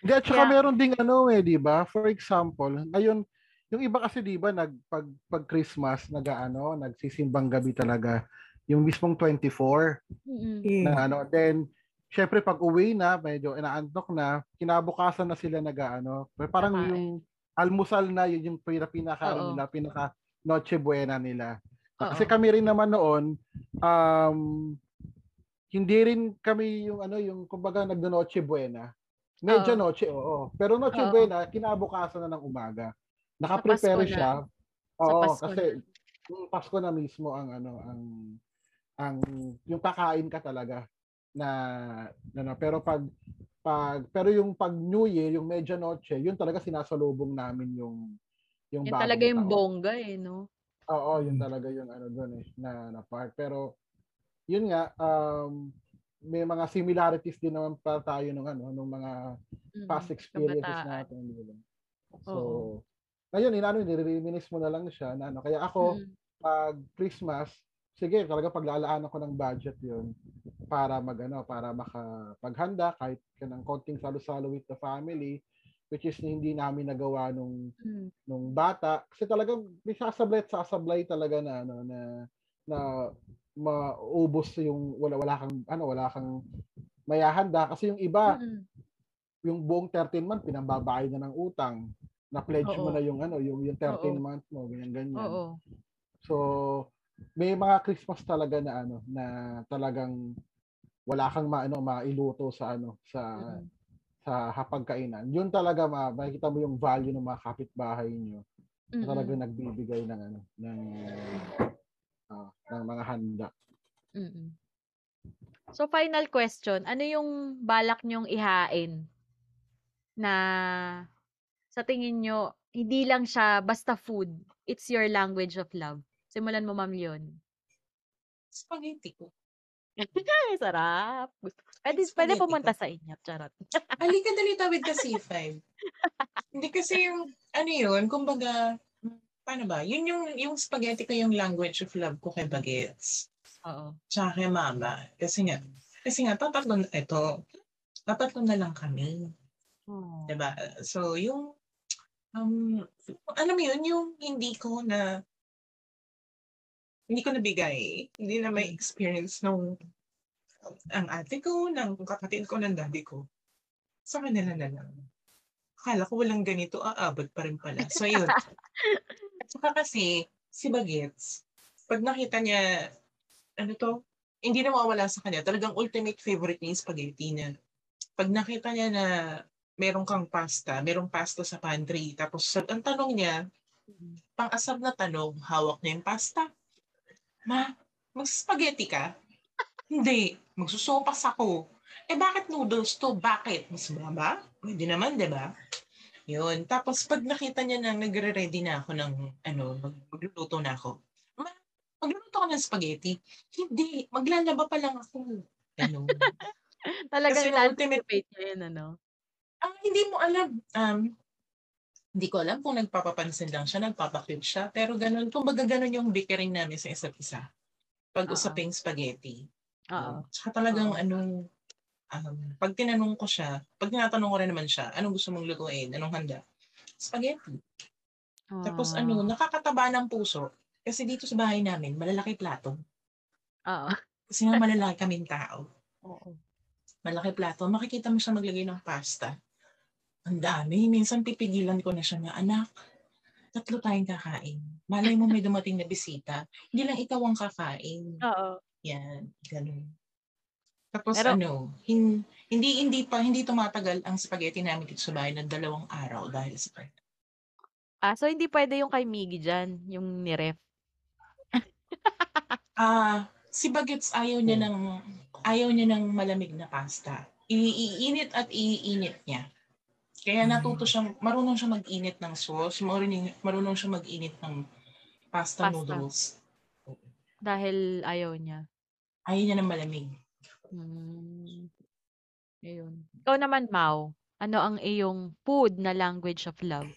Hindi, at saka Kaya- meron ding ano eh, di ba? For example, ngayon, yung iba kasi di ba, nag, pag, pag Christmas, nag, ano, nagsisimbang gabi talaga. Yung mismong 24 Mm-mm. Mm. na ano, then, syempre pag uwi na, medyo inaantok na, kinabukasan na sila nag, ano, parang Kakain. yung almusal na, yun yung pina- pinaka, ano nila, pinaka Noche Buena nila. Kasi Oo. kami rin naman noon, um, hindi rin kami yung ano yung kumbaga nagno-noche buena. Medyo Oo. noche, oo. Pero noche Oo. buena, kinabukasan na ng umaga. Naka-prepare na. siya. Sa Oo, Pasko kasi yung Pasko na mismo ang ano ang ang yung kakain ka talaga na ano pero pag pag pero yung pag New Year, yung medyo noche, yun talaga sinasalubong namin yung yung Yan talaga yung taon. bongga eh, no? Oo, yun talaga yung ano doon eh, na, na part. Pero, yun nga, um, may mga similarities din naman pa tayo nung ano, nung mga Mm, past experiences kabataan. natin. di ba? So, Oo. ngayon, inano, nire-reminis mo na lang siya na ano. Kaya ako, Mm. pag Christmas, sige, talaga paglalaan ako ng budget yun para mag ano, para makapaghanda kahit ka ng konting salo-salo with the family which is hindi namin nagawa nung Mm. nung bata kasi talagang may sasablay at sasablay talaga na ano na na maubos yung wala wala kang ano wala kang mayahanda kasi yung iba Mm. yung buong 13 month pinambabayad na ng utang na pledge mo na yung ano yung yung 13 Oo. month mo ganyan ganyan Oo. So, may mga Christmas talaga na ano na talagang wala kang maano mailuto sa ano sa Mm. Sa hapagkainan. Yun talaga ma makikita mo yung value ng mga kapitbahay niyo. Na Mm. talaga nagbibigay ng ano ng ah, ng mga handa. Mm. So final question, ano yung balak niyong ihain na sa tingin nyo hindi lang siya basta food, it's your language of love. Simulan mo ma'am yun. Spaghetti ko. Ay, sarap. Gusto- Pwede, pwede Spaghetti pumunta ko. sa inyo. Charot. Halika dali tawid ka C5. Hindi kasi yung, ano yun, kumbaga, paano ba? Yun yung, yung spaghetti ko yung language of love ko kay Bagets. Oo. Tsaka kay Mama. Kasi nga, kasi nga, tatatlo na, ito, tatatlo na lang kami. Oh. Diba? So, yung, um, alam mo yun, yung hindi ko na, hindi ko nabigay, hindi na may experience nung ang ate ko, ng kapatid ko, ng daddy ko. Sa kanila na lang. Akala ko walang ganito, aabot pa rin pala. So, yun. At saka kasi, si Bagets, pag nakita niya, ano to, hindi na mawala sa kanya. Talagang ultimate favorite niya yung spaghetti na pag nakita niya na meron kang pasta, merong pasta sa pantry, tapos ang tanong niya, pang-asar na tanong, hawak niya yung pasta. Ma, mag-spaghetti ka? Hindi, magsusopas ako. Eh bakit noodles to? Bakit? Mas ba? Pwede naman, di ba? Yun. Tapos pag nakita niya na nagre-ready na ako ng, ano, mag- magluluto na ako. Ma, magluluto ka ng spaghetti? Hindi, maglalaba pa lang ako. Ano? Talagang Kasi yung ultimate- niya yun, ano? Ah, hindi mo alam. Um, hindi ko alam kung nagpapapansin lang siya, nagpapakute siya. Pero ganun, kumbaga ganun yung bickering namin sa isa't isa. Pag usaping spaghetti. Oo. Tsaka talagang Oo. anong, um, pag tinanong ko siya, pag tinatanong ko rin naman siya, anong gusto mong lutuin? Anong handa? Spaghetti. Tapos Ah. ano, nakakataba ng puso. Kasi dito sa bahay namin, malalaki plato. Oo. Kasi nga malalaki kaming tao. Oo. malaki plato, makikita mo siya maglagay ng pasta. Ang dami. Minsan pipigilan ko na siya na, anak, tatlo tayong kakain. Malay mo may dumating na bisita. Hindi lang ikaw ang kakain. Oo. Yan, ganun. Tapos Pero- ano, hin- hindi hindi pa hindi tumatagal ang spaghetti namin dito sa bahay ng dalawang araw dahil sa Ah, so hindi pwede yung kay Miggy dyan, yung niref. Ah, si Bagets ayaw niya ng ayaw niya ng malamig na pasta. Iinit at iinit niya. Kaya natuto siyang marunong siya mag-init ng sauce, marunong marunong siya mag-init ng pasta, Pasta. noodles. Dahil ayaw niya. Ayaw niya ng malamig. Hmm. Ayun. Ikaw naman, Mau. Ano ang iyong food na language of love?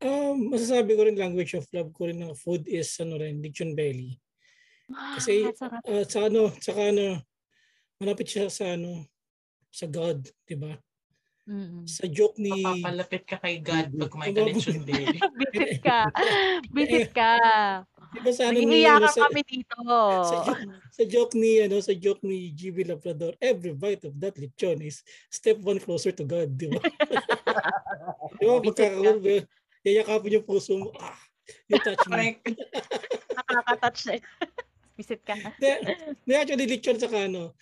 Um, masasabi ko rin language of love ko rin ng food is ano rin, Diction Belly. Kasi Ah, sarap. uh, sa ano, saka ano, malapit siya sa ano, sa God, di ba? Mm-mm. Sa joke ni Papalapit ka kay God pag kumain ka ng chundeli. Bisit ka. Bisit ka. di ba sa ano ni sa, kami dito. sa, joke, sa joke ni ano, sa joke ni GB Labrador, every bite of that lechon is step one closer to God, di ba? di ba? Pagka, yayakapin yung puso mo, ah, you touch me. Nakaka-touch na. Bisit ka. Hindi, hindi, actually, lechon sa ano,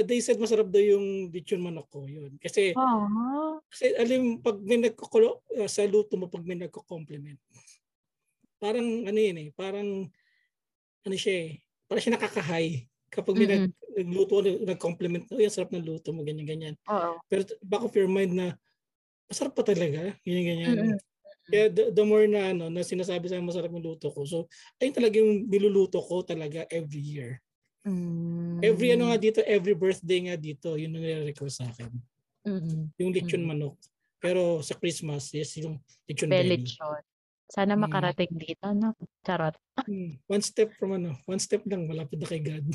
they said masarap daw yung lechon manok ko, yun. Kasi, Oh. kasi alim, pag may nagkukulo, uh, sa luto mo, pag may nagko-compliment, parang ano yun eh, parang, ano siya eh, parang siya nakakahay. Kapag may nag, nagluto, nag- nag-compliment, oh, yan, sarap ng luto mo, ganyan, ganyan. Oo. Pero back of your mind na, masarap pa talaga, ganyan, ganyan. Mm-mm. Kaya the, the more na ano na sinasabi sa masarap yung luto ko. So ayun talaga yung niluluto ko talaga every year. Mm. Every ano nga dito, every birthday nga dito, yun ang nire-request sa akin. Mm. Yung lechon Mm. manok. Pero sa Christmas, yes, yung lechon belly. Belechon. Sana Mm. makarating dito, no? Charot. Hmm. One step from ano, one step lang, malapit na kay God.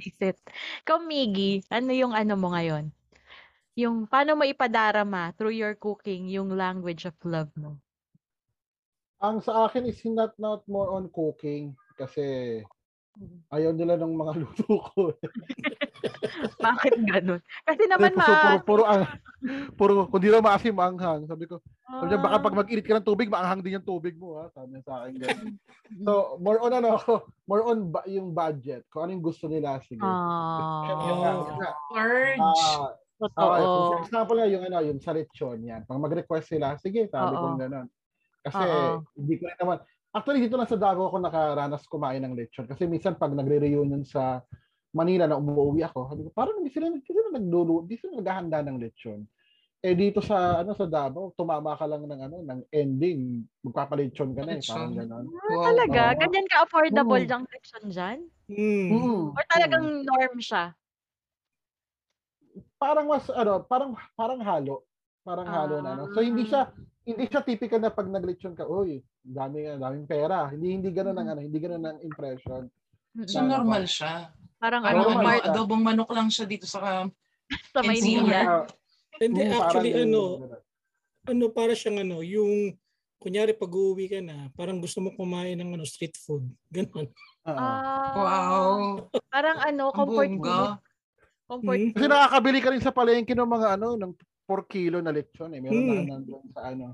Visit. Ikaw, Miggy, ano yung ano mo ngayon? Yung paano mo ipadarama through your cooking yung language of love mo? Ang sa akin is not not more on cooking kasi ayaw nila ng mga luto ko. Bakit ganun? Kasi naman ma... puro, puro, ang, puro, kung di na maasim, maanghang. Sabi ko, sabi niya, baka pag mag-init ka ng tubig, maanghang din yung tubig mo. Ha? Sabi niya sa akin. ganun. So, more on ano ako, more on ba, yung budget. Kung ano yung gusto nila, sige. Ah. Nga. Urge. Ah, Totoo. Kung for example nga, yung ano, yung sa lechon yan. Pag mag-request sila, sige, sabi gano'n. Kasi Oo. hindi ko rin naman, actually dito lang sa Davao ako nakaranas kumain ng lechon. Kasi minsan pag nagre-reunion sa Manila na umuwi ako, sabi ko, parang hindi sila, hindi sila naglulu, hindi sila naghahanda ng lechon. Eh dito sa ano sa Davao, tumama ka lang ng ano ng ending, magpapalechon ka na eh, parang Lechon. gano'n. Wow. Talaga? Oo. Ganyan ka-affordable Mm. yung lechon dyan? Hmm. Mm. Or talagang norm siya? parang mas ano, parang parang halo. Parang halo na ano. So hindi siya hindi siya typical na pag naglechon ka, uy, dami daming pera. Hindi hindi ganoon ang ano, hindi ganoon ang impression. So normal siya. Parang Ano, ano, ano, Normal siya. adobong manok lang siya dito sa sa Maynila. Ah, Hindi, actually, parang- ano, ano, para siyang ano, yung, kunyari pag uuwi ka na, parang gusto mo kumain ng ano, street food. Ganon. Oo. Ah, wow. Parang ano, comfort food. Comfort Hmm. Kasi nakakabili ka rin sa palengke ng mga ano, ng 4 kilo na lechon eh. Meron Mm. na nandun sa ano.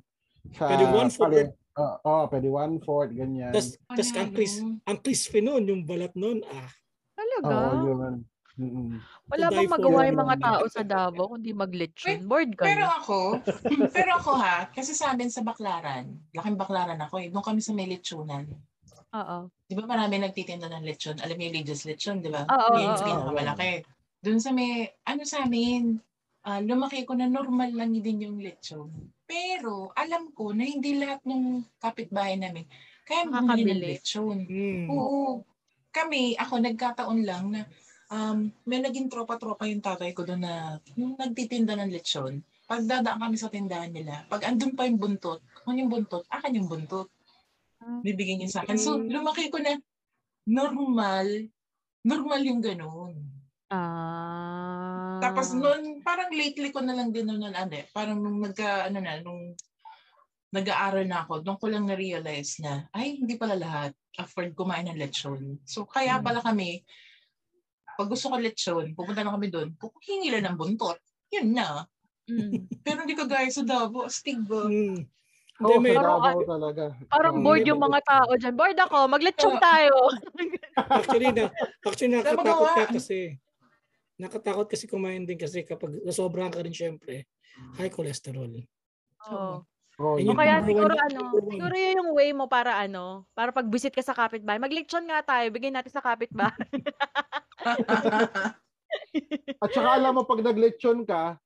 Sa Pwede one-fourth. pale- Oo, oh, pwede one fourth, ganyan. Tapos, tas ang, cris, ang crispy nun, yung balat nun, ah. Talaga? Oo, yun. Mm-mm. Wala bang magawa yung mga tao sa Davao kundi mag-lechon? Bored ka Pero ako, pero ako ha, kasi sa amin sa Baklaran, laking Baklaran ako eh. Doon kami sa may lechonan. Oo. Di ba marami nagtitinda ng lechon? Alam niyo yung Lidia's lechon, di ba? Oo, Yun oo, yung pinakamalaki. Doon sa may, ano sa amin, ah, lumaki ko na normal lang din yung lechon. Pero alam ko na hindi lahat ng kapitbahay namin kaya bumili ng lechon. Hmm. Oo. Kami, ako nagkataon lang na um, may naging tropa-tropa yung tatay ko doon na yung nagtitinda ng lechon. Pag dadaan kami sa tindahan nila, pag andun pa yung buntot, kung yung buntot, akin yung buntot. Bibigyan niya sa akin. So, lumaki ko na normal, normal yung ganun. Ah. Tapos noon, parang lately ko na lang din noon, ano eh, parang nung nagka, ano na, nung nag-aaral na ako, doon ko lang na-realize na, ay, hindi pala lahat afford kumain ng lechon. So, kaya Hmm. pala kami, pag gusto ko lechon, pupunta na kami doon, hingi lang ng buntot. Yun na. Mm. Pero hindi ka gaya sa Davao, astig ba? Hmm. Oo, Hindi, may, sa Parang Davao talaga. Parang Oo. bored yung mga tao dyan. Bored ako. Mag-lechon tayo. actually, na, actually nakatakot ka kasi. Nakatakot kasi kumain din kasi kapag nasobrahan ka rin syempre, high cholesterol. Oo. Oo, Ayun O yun. kaya siguro one, ano, siguro yun yung way mo para ano, para pag visit ka sa kapitbahay, mag-lechon nga tayo, bigay natin sa kapitbahay. At saka alam mo, pag naglechon ka,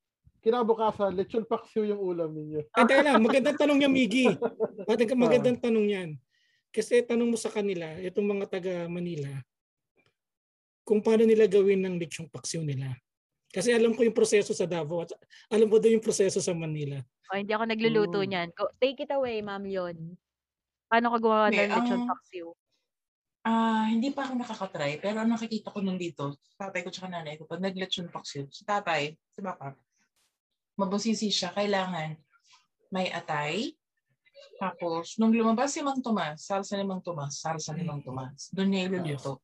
kinabukasan, lechon paksiw yung ulam ninyo. Ay, teka lang, magandang tanong yan, Miggy. Magandang, magandang tanong yan. Kasi tanong mo sa kanila, itong mga taga Manila, kung paano nila gawin ng lechong paksiw nila. Kasi alam ko yung proseso sa Davao at alam ko din yung proseso sa Manila. o hindi ako nagluluto Mm. niyan. Take it away, Ma'am Yon. Paano ka gumawa ng lechon ang- paksiw? Ah, hindi pa ako nakakatry, pero ang nakikita ko nung dito, tatay ko tsaka nanay ko, pag nag-lechon paksiw, si tatay, si baka, mabusisi siya, kailangan may atay, tapos, nung lumabas si Mang Tomas, salsa ni Mang Tomas, salsa ni Mang Tomas, doon niya iluluto.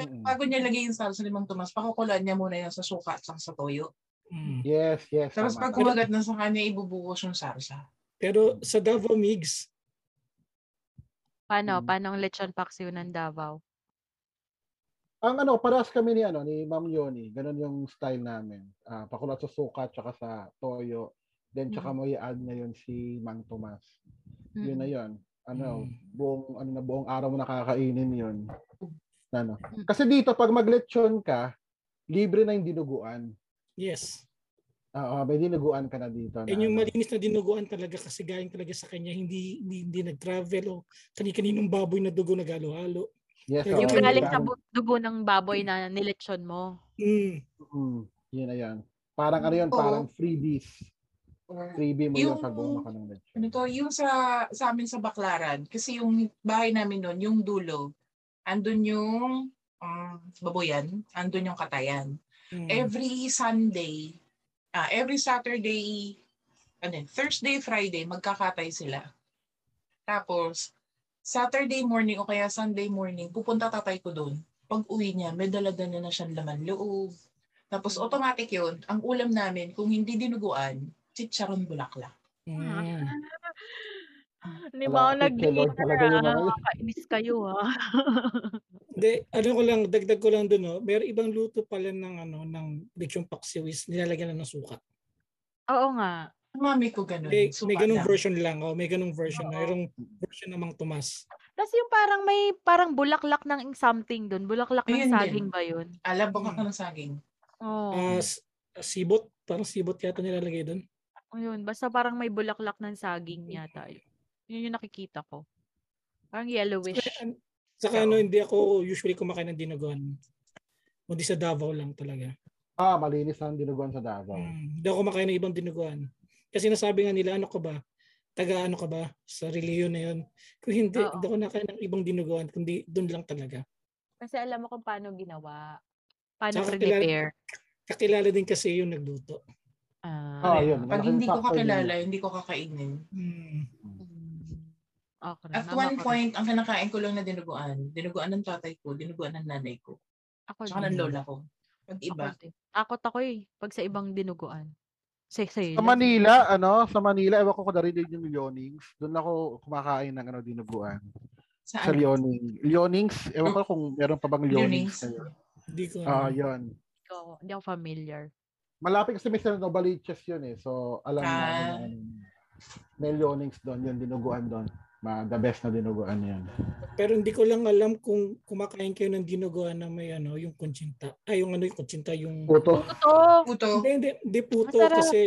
Pero Mm. bago niya lagay yung salsa ni Mang Tomas, pakukulan niya muna yan sa suka at saka sa toyo. Mm. Yes, yes. Tapos tama, pag kumagat na sa kanya, ibubuhos yung salsa. Pero sa Davao Migs, Paano? Mm. Paano ang lechon paksiw ng Davao? Ang ano, parehas kami ni ano ni Ma'am Yoni. Ganun yung style namin. Ah, pakulat sa suka tsaka sa toyo. Then tsaka Mm. mo i-add na yun si Mang Tomas. Yun na Mm. yun. Ano, Mm. buong ano na buong araw mo nakakainin yun. Ano. Mm. Kasi dito pag maglechon ka, libre na yung dinuguan. yes. Oo, may dinuguan ka na dito. Na, And yung ano. malinis na dinuguan talaga kasi galing talaga sa kanya, hindi hindi, hindi nag-travel o kani-kaninong baboy na dugo nagalo-halo. Yes, Yung oo, Yung yun galing yung sa dugo ng baboy na nilechon mo. Mm. mm, yun na yan. Parang ano yun, Oo. parang freebies. Freebie mo yun Yung- pag ka ng lechon. ano to, yung sa, sa amin sa Baklaran, kasi yung bahay namin noon, yung dulo, andun yung um, baboyan, andun yung katayan. Mm. Every Sunday, ah every Saturday, ano, yun, Thursday, Friday, magkakatay sila. Tapos, Saturday morning o kaya Sunday morning, pupunta tatay ko doon. Pag uwi niya, may dala-dala na siyang laman loob. Tapos automatic yun, ang ulam namin, kung hindi dinuguan, chicharon bulaklak. Mm. Hindi ba ako Malapit kay Lord nag-dinner talaga yung mga ah? yun. Kainis kayo ah. Hindi, ano ko lang, dagdag ko lang doon, no? May ibang luto pala ng, ano, ng lechong paksiwis, nilalagyan na ng suka. Oo nga. Mami ko ganun. May, suka may ganung lang. version lang, oh, may ganung version. Mayroong version ng Mang Tomas. Tapos yung parang may parang bulaklak ng something doon. Bulaklak ng Ayun din. saging ba yun? Alabang ako ng saging. Oo. Ah, s- sibot, parang sibot yata nilalagay doon. Ayun, basta parang may bulaklak ng saging yata yun. Yun yung nakikita ko. Parang yellowish. Saka Oo. ano, hindi ako usually kumakain ng dinuguan. Kundi sa Davao lang talaga. Ah, malinis ang dinuguan sa Davao. Mm, hindi ako kumakain ng ibang dinuguan. Kasi nasabi nga nila, ano ka ba? Taga ano ka ba? Sa reliyon na yun. Kung hindi, hindi ako nakain ng ibang dinuguan, kundi doon lang talaga. Kasi alam mo kung paano ginawa. Paano prepare. Kakilala din kasi yung nagluto. Ah, Ah, yun. Pag hindi ko kakilala, yun. hindi ko kakainin. Mm. okay. At one point, ang kinakain ko lang na dinuguan, dinuguan ng tatay ko, dinuguan ng nanay ko, ako tsaka din. ng lola ko. Pag iba, Ako ako eh. Pag sa ibang dinuguan. Sa Sa lang. Manila, ano, sa Manila, ewan ko kung narinig yung Leonings. Doon ako kumakain ng ano, dinuguan. Sa saan? Leoning. Leonings, ewan ko kung meron pa bang Leonings. Hindi ko Ah, ano. yun. Hindi ako- Hindi ako familiar. Malapit kasi may San Novaliches yun eh. So, alam na Ah. ano, ano, may Leonings doon, yun, dinuguan doon. Ma, the best na dinuguan yan. Pero hindi ko lang alam kung kumakain kayo ng dinuguan na may ano, yung kunchinta. Ay, yung ano yung kunchinta, yung... Puto. Ito! Puto. Hindi, hindi, hindi puto Masarap. kasi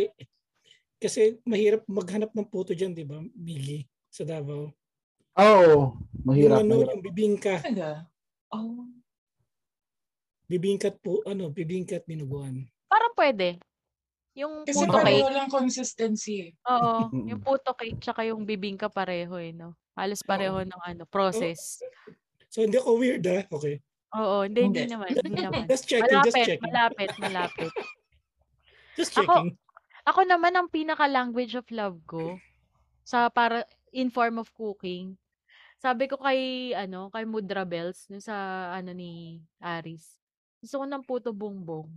kasi mahirap maghanap ng puto dyan, di ba? Migi sa Davao. Oo, oh, mahirap. yung ano, mahirap. yung bibingka. Oh. Bibingkat po, ano, bibingkat dinuguan. Parang pwede. Yung Kasi puto cake. lang consistency. Oo. Mm-mm. Yung puto cake tsaka yung bibingka pareho eh, no? Halos pareho ng ano, process. So hindi ako weird ah. Okay. Oo, hindi, hindi Hindi. naman. Hindi naman. Just checking, just Malapit, checking. malapit, malapit. Just Ako- checking. Ako naman, ang pinaka-language of love ko, sa para, in form of cooking, sabi ko kay, ano, kay Mudra Bells, dun sa, ano ni Aris, gusto ko ng puto bongbong.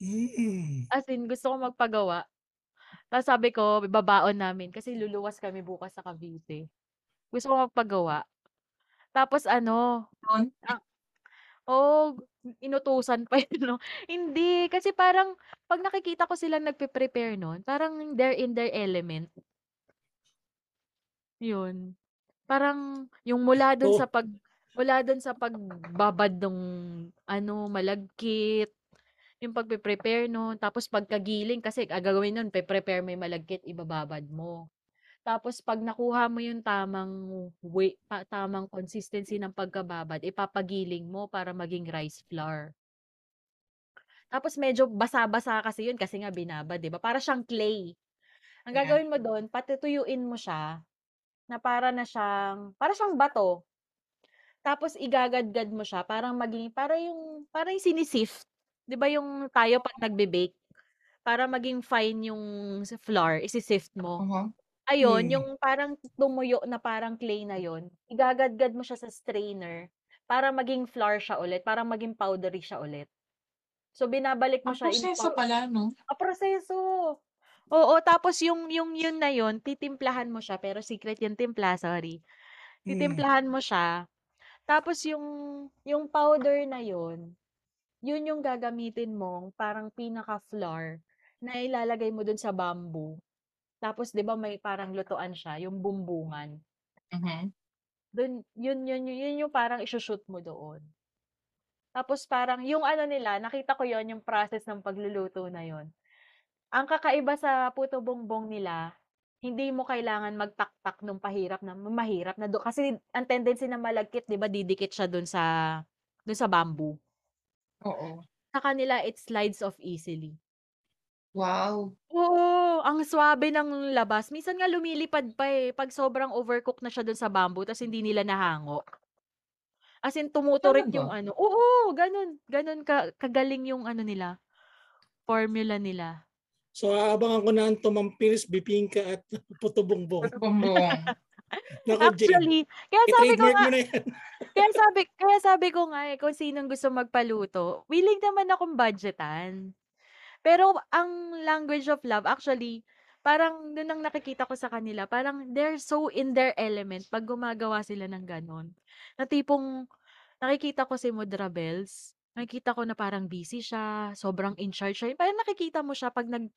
Mm. As in, gusto ko magpagawa. Tapos sabi ko, babaon namin, kasi luluwas kami bukas sa Cavite. Gusto ko magpagawa. Tapos ano, Doon? Oh, inutusan pa yun, 'no? Hindi, kasi parang 'pag nakikita ko silang nagpe-prepare nun, parang they're in their element. Yun. Parang yung mula dun Oh. sa pag mula dun sa pagbabad nung ano, malagkit, yung pagpe-prepare nun, tapos pagkagiling kasi ang gagawin nun pe-prepare mo yung malagkit, ibababad mo. Tapos 'pag nakuha mo yung tamang way pa tamang consistency ng pagkababad, ipapagiling mo para maging rice flour. Tapos medyo basa-basa kasi yun kasi nga binabad, 'di ba? Para siyang clay. Ang gagawin mo dun, patutuyuin mo siya na para na siyang para siyang bato. Tapos igagadgad mo siya parang maging para yung para yung sinisift. 'Di ba yung tayo 'pag nagbe-bake, para maging fine yung sa flour, isi-sift mo. Uh-huh. Ayun, Hmm. yung parang tumuyo na parang clay na yun, igagadgad mo siya sa strainer para maging flour siya ulit, para maging powdery siya ulit. So binabalik mo Ang siya in proseso pow pala, no? Ah, proseso. Oo, tapos yung yung yun na yun, titimplahan mo siya, pero secret yung timpla, sorry. Mm. Titimplahan mo siya, tapos yung yung powder na yun, yun yung gagamitin mong parang pinaka-flour na ilalagay mo dun sa bamboo. Tapos 'di ba may parang lutuan siya, yung bumbungan. Mhm. Dun yun yun yun yun yung parang isho-shoot mo doon. Tapos parang yung ano nila, nakita ko yon yung process ng pagluluto na yon. Ang kakaiba sa puto bongbong nila, hindi mo kailangan magtaktak nung pahirap na mahirap na do kasi ang tendency na malagkit 'di ba didikit siya dun sa dun sa bamboo. Oo. Sa kanila it slides off easily. Wow. Oo, ang swabe ng labas. Minsan nga lumilipad pa eh pag sobrang overcook na siya dun sa bamboo tas hindi nila nahango. As in tumuturik yung Talaga? ano. Oo, ganun. Ganun ka kagaling yung ano nila formula nila. So aabangan ko na ang tumampiris, bipingka at puto bongbong. Bumbong. Nako, Jade. Actually, kaya sabi ko nga, kaya sabi, kaya sabi ko nga eh, kung sinong gusto magpaluto, willing naman akong budgetan. Pero ang language of love, actually, parang doon ang nakikita ko sa kanila, parang they're so in their element pag gumagawa sila ng ganon. Na tipong, nakikita ko si Mudra Bells, nakikita ko na parang busy siya, sobrang in charge siya. Parang nakikita mo siya pag nag,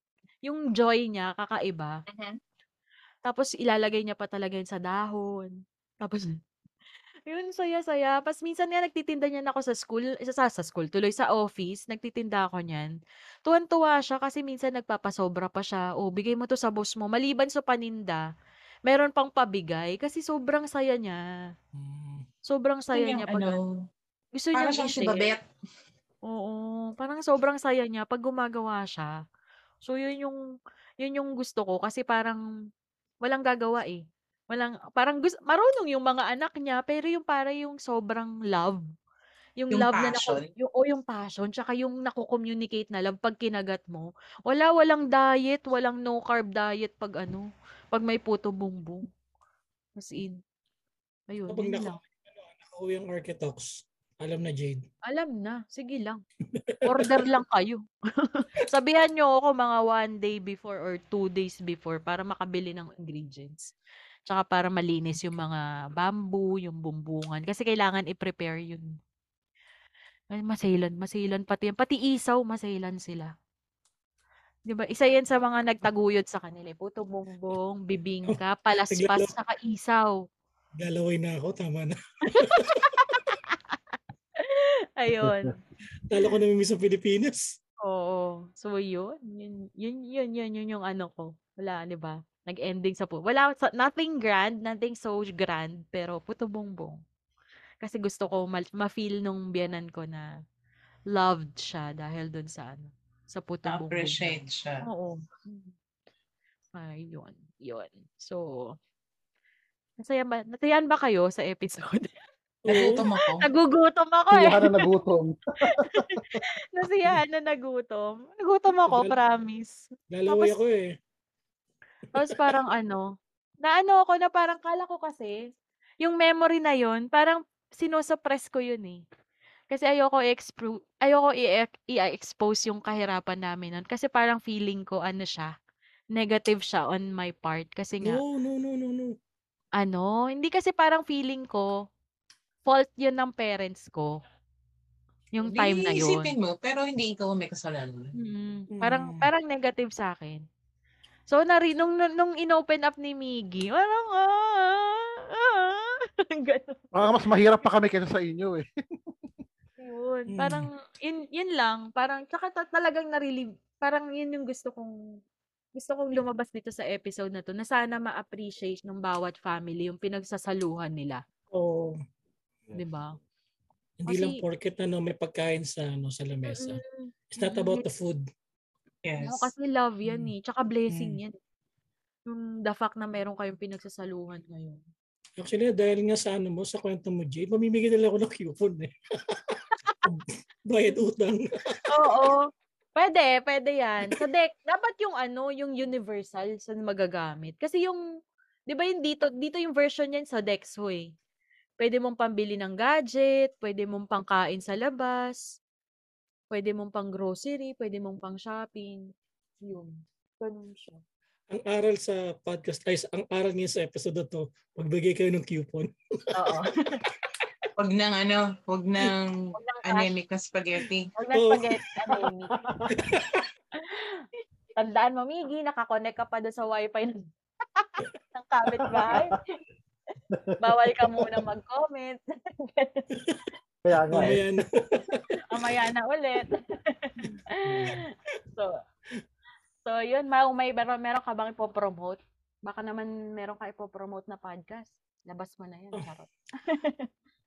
yung joy niya, kakaiba. Tapos ilalagay niya pa talaga yun sa dahon. Tapos, yun, saya-saya. Pas minsan nga nagtitinda niyan ako sa school, isa sa, sa school, tuloy sa office, nagtitinda ako niyan. Tuwan-tuwa siya kasi minsan nagpapasobra pa siya. O, bigay mo to sa boss mo. Maliban sa paninda, meron pang pabigay kasi sobrang saya niya. Hmm. Sobrang saya yung niya pag ano, gusto parang niyang siyang si i-share. Babette. Oo, parang sobrang saya niya pag gumagawa siya. So yun yung yun yung gusto ko kasi parang walang gagawa eh. Walang parang gus marunong yung mga anak niya pero yung para yung sobrang love. Yung, Yung love na naku, passion. yung o yung passion tsaka yung nako-communicate na love pag kinagat mo. Wala walang diet, walang no carb diet pag ano, pag may puto bumbong. As in. Ayun, Kapag yun lang. ano, nakauwi ang Architox, alam na Jade. Alam na, sige lang. Order lang kayo. Sabihan nyo ako mga one day before or two days before para makabili ng ingredients. Tsaka para malinis yung mga bamboo, yung bumbungan. Kasi kailangan i-prepare yun. Masailan, masailan pati yan. Pati isaw, masailan sila. Di ba? Isa yan sa mga nagtaguyod sa kanila. Puto bumbong, bibingka, palaspas, saka isaw. Galaway na ako, tama na. Ayun. Lalo ko namimiss ang Pilipinas. Oo. So, yun. Yun, yun, yun, yun, yun yung ano ko. Wala, di ba? Nag-ending sa po. Wala, sa- nothing grand, nothing so grand, pero puto bongbong. Kasi gusto ko ma- ma-feel nung biyanan ko na loved siya dahil dun sa ano, sa puto bongbong. Na-appreciate siya. Oo. Mm. Ay, yun. Yun. So, nasaya ba, nasayan ba kayo sa episode? Nagutom ako. Nagugutom ako eh. Siya na nagutom. Nasiyahan na nagutom. Nagutom ako, promise. Galaway Tapos- ako eh. Tapos parang ano, na ano ako na parang kala ko kasi, yung memory na yun, parang sinosuppress ko yun eh. Kasi ayoko i-expro- ayoko i- i-expose yung kahirapan namin nun. Kasi parang feeling ko, ano siya, negative siya on my part. Kasi nga, No, no, no, no, no. ano, hindi kasi parang feeling ko, fault yun ng parents ko. Yung Di time na yun. isipin mo, pero hindi ikaw ang may kasalanan. Mm, parang Mm. parang negative sa akin. So nari nung nung- nung inopen up ni Miggy, parang ah, ah, ganun. Baka mas mahirap pa kami kaysa sa inyo eh. Yun, Mm. parang yun, yun lang, parang tsaka ta- talagang narelieve, parang yun yung gusto kong gusto kong lumabas dito sa episode na to na sana ma-appreciate ng bawat family yung pinagsasaluhan nila, Oo. 'Di ba? Hindi lang Kasi- porket ano, may pagkain sa ano sa lamesa. Mm, It's not mm, about the food. Yes. Kasi love yan Mm. eh, tsaka blessing Mm. yan. Yung the fact na meron kayong pinagsasaluhan ngayon. Actually, dahil nga sa ano mo, sa kwento mo, Jade, mamimigay nila ako ng coupon eh. Bayad utang. Oo. Pwede, pwede yan. Sa deck, dapat yung ano, yung universal sa magagamit. Kasi yung, di ba yung dito, dito yung version yan sa Dexo eh. Pwede mong pambili ng gadget, pwede mong pangkain sa labas, pwede mong pang grocery, pwede mong pang shopping. Yun. Ganun siya. Ang aral sa podcast, ay ang aral niya sa episode na to, magbigay kayo ng coupon. Oo. Wag nang ano, wag nang Huwag nang anemic na spaghetti. Huwag na Oo. spaghetti anemic. Tandaan mo, Miggy, nakakonect ka pa doon sa wifi ng, ng kapitbahay. Bawal ka muna mag-comment. Kaya nga eh. Ayan. Mamaya na ulit. so, so yun, ma may meron, meron ka bang ipopromote Baka naman meron ka ipopromote na podcast. Labas mo na yan. Oh. Charot.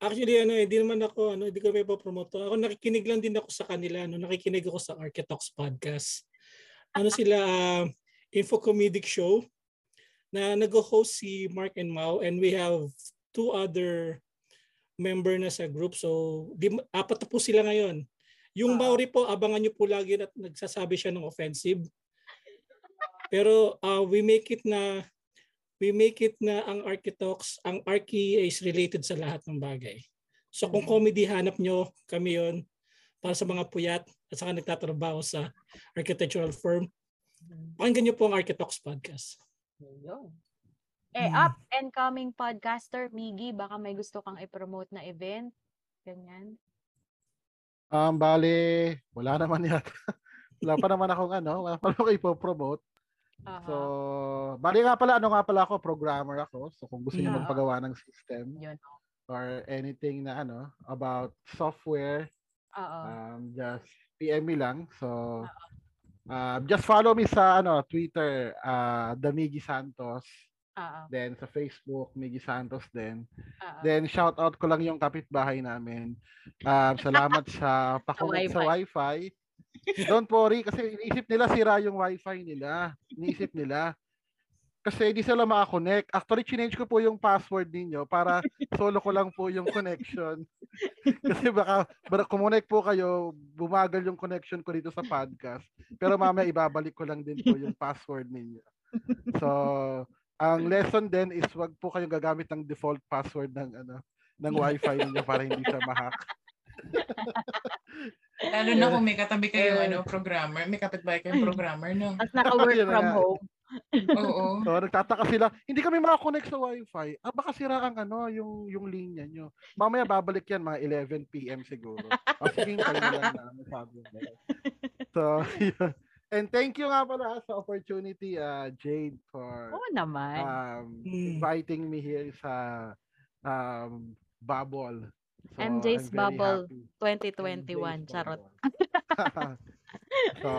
Actually, ano, hindi naman ako, ano, hindi ko may promote Ako nakikinig lang din ako sa kanila. No? Nakikinig ako sa Architox podcast. Ano sila, uh, info comedic show na nag-host si Mark and Mau and we have two other member na sa group. So, di, apat na po sila ngayon. Yung Ah. Maori po, abangan nyo po lagi na nagsasabi siya ng offensive. Pero uh, we make it na we make it na ang Architox, ang Archi is related sa lahat ng bagay. So kung comedy hanap nyo, kami yon para sa mga puyat at saka nagtatrabaho sa architectural firm. Pakinggan nyo po ang Architox podcast. Eh, Hmm. up and coming podcaster, Miggy, baka may gusto kang i-promote na event. Ganyan. Um, bale, wala naman yata. wala pa naman akong ano, wala pa naman ako ipopromote. Aha. So, bali nga pala, ano nga pala ako, programmer ako. So, kung gusto niyo Yeah. magpagawa ng system Yun. or anything na ano, about software, Oo. um, just PM me lang. So, uh, just follow me sa ano Twitter, uh, Damigi Santos. Oo. Then sa Facebook, Migi Santos din. Oo. Then shout out ko lang yung kapitbahay namin. Um, salamat sa pakulit sa wifi. Don't worry kasi iniisip nila sira yung wifi nila. Iniisip nila. Kasi hindi sila makakonect. Actually, change ko po yung password ninyo para solo ko lang po yung connection. Kasi baka, baka kumonect po kayo, bumagal yung connection ko dito sa podcast. Pero mamaya ibabalik ko lang din po yung password ninyo. So, ang lesson din is wag po kayong gagamit ng default password ng ano ng wifi ninyo para hindi siya ma-hack. Lalo na kung may katabi kayong ano, programmer, may kapitbahay kayong programmer, no? At naka-work from home. Oo. So, nagtataka sila, hindi kami makakonect sa wifi. Ah, baka sira ang ano, yung, yung linya nyo. Mamaya babalik yan, mga 11 p.m. siguro. O sige, kayo na lang na sabi. So, yun. And thank you nga pala sa opportunity, uh, Jade, for Oo naman. um, Hmm. inviting me here sa um, Bubble. So, MJ's Bubble happy. 2021. Charot. so,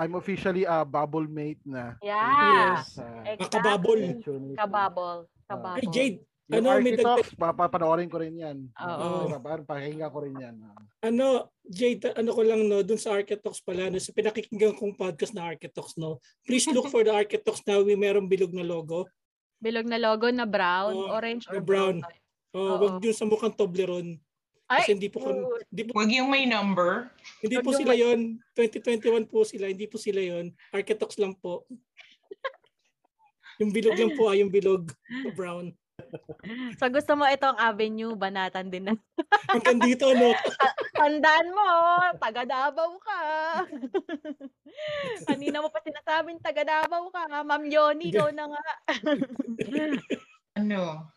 I'm officially a bubble mate na. Yeah. Yes. Makababol. opportunity. Kababol. Ah. Kababol. Ay, Jade, Yung Ano, may Architox, papanoorin ko rin yan. Oo. Parang pakinggan ko rin yan. Ano, Jade, ano ko lang no, dun sa Architox pala, no, sa pinakikinggan kong podcast na Architox, no, please look for the Architox na we merong bilog na logo. Bilog na logo na brown, Oo, orange or brown. brown. Oh, Oo. wag yung sa mukhang Toblerone. Ay, Kasi hindi po, kami- good. hindi po, Huwag yung may number. hindi wag po sila yon 2021 po sila, hindi po sila yon Architox lang po. yung bilog lang po ay yung bilog brown. So gusto mo itong avenue, banatan din na. Hanggang dito, no? Tandaan mo, taga Davao ka. Kanina mo pa sinasabing taga Davao ka. Ma'am Yoni, ikaw na nga. Ano?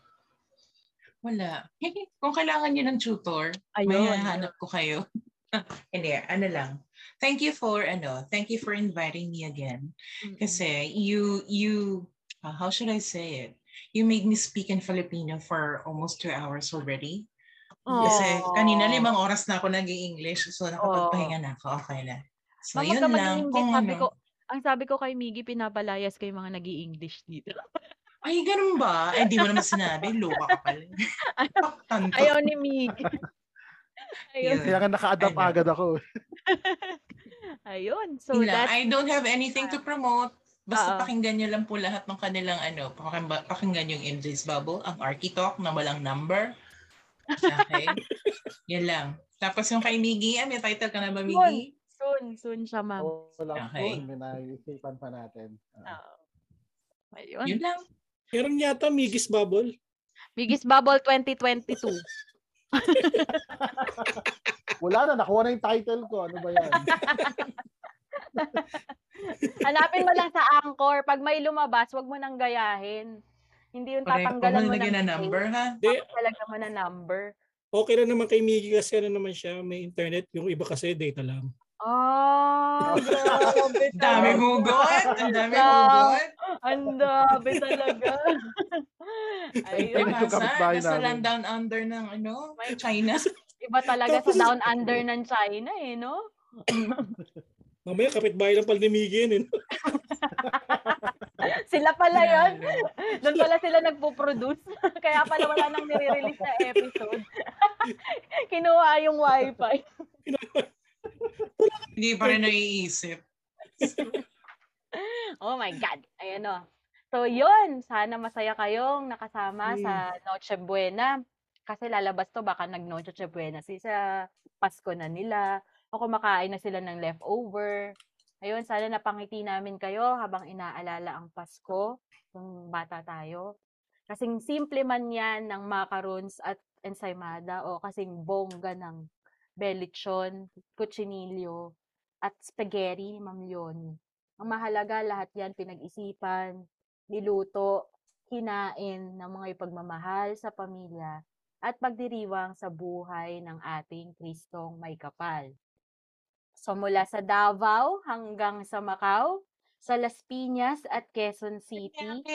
Wala. Kung kailangan niyo ng tutor, may Ayun. hahanap ko kayo. Hindi, ano lang. Thank you for ano, thank you for inviting me again. Mm-mm. Kasi you you uh, how should I say it? You made me speak in Filipino for almost two hours already. Kasi Aw. kanina limang oras na ako nag-English, so nakapagpahinga na ako. Okay na. So Ma'am, yun lang. Kung Sabi ano, ko, ang sabi ko kay Miggy, pinapalayas kay mga nag english dito. ay, ganun ba? Eh, di mo naman sinabi. Luka ka pala. Tanto. Ayaw ni Miggy. Ayun. Yun. Kaya nga naka-adapt agad ako. Ayun. So lang. that's I don't have anything to promote. Basta Oo. pakinggan nyo lang po lahat ng kanilang ano, pakinggan, yung MJ's Bubble, ang Architalk na walang number. Okay? Yan lang. Tapos yung kay Miggy, ah, may title ka na ba, Miggy? soon. Soon siya, ma'am. So, wala Okay. po, may naisipan pa natin. Ah. Oo. Ayun. Yun lang. Meron yata Migis Bubble. Miggy's Bubble 2022. Wala na, nakuha na yung title ko. Ano ba yan? Hanapin mo lang sa Anchor. Pag may lumabas, wag mo nang gayahin. Hindi yung tatanggalan mo mo na number, ha? Talaga mo na number. okay na naman kay Miggy kasi ano naman siya, may internet. Yung iba kasi data lang. Oh, grabe Dami talaga. hugot! Ang dami hugot! Ang dami talaga. Ay, Ayun. Yung nasa, kapitbahay nasa namin. land down under ng ano, China. Iba talaga sa down under ng China eh, no? Mamaya kapitbahay lang pala ni Miggy yun. Eh. sila pala yon. Doon pala sila nagpo-produce. Kaya pala wala nang nire-release na episode. Kinuha yung wifi. Hindi pa rin naiisip. Oh my God. Ayan o. So, yun. Sana masaya kayong nakasama sa Noche Buena. Kasi lalabas to, baka nag-Noche Buena si sa Pasko na nila. O kumakain na sila ng leftover. Ayun, sana napangiti namin kayo habang inaalala ang Pasko. Kung bata tayo. Kasing simple man yan ng macarons at ensaymada o kasing bongga ng belechon, cuchinillo, at spaghetti, Ma'am Yoni. Ang mahalaga lahat yan pinag-isipan, niluto, kinain ng mga ipagmamahal sa pamilya at pagdiriwang sa buhay ng ating Kristong may kapal. So mula sa Davao hanggang sa Macau, sa Las Piñas at Quezon City.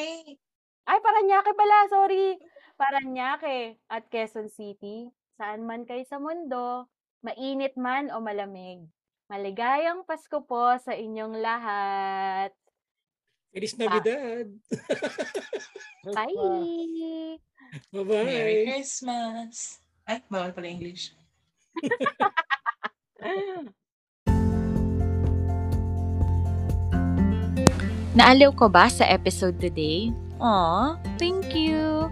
Ay, Paranaque pala, sorry. Paranaque at Quezon City. Saan man kayo sa mundo, mainit man o malamig. Maligayang Pasko po sa inyong lahat. Feliz Navidad. Bye! Bye-bye. Merry Christmas. Ay, bawal pala English. Naaliw ko ba sa episode today? Aw, thank you!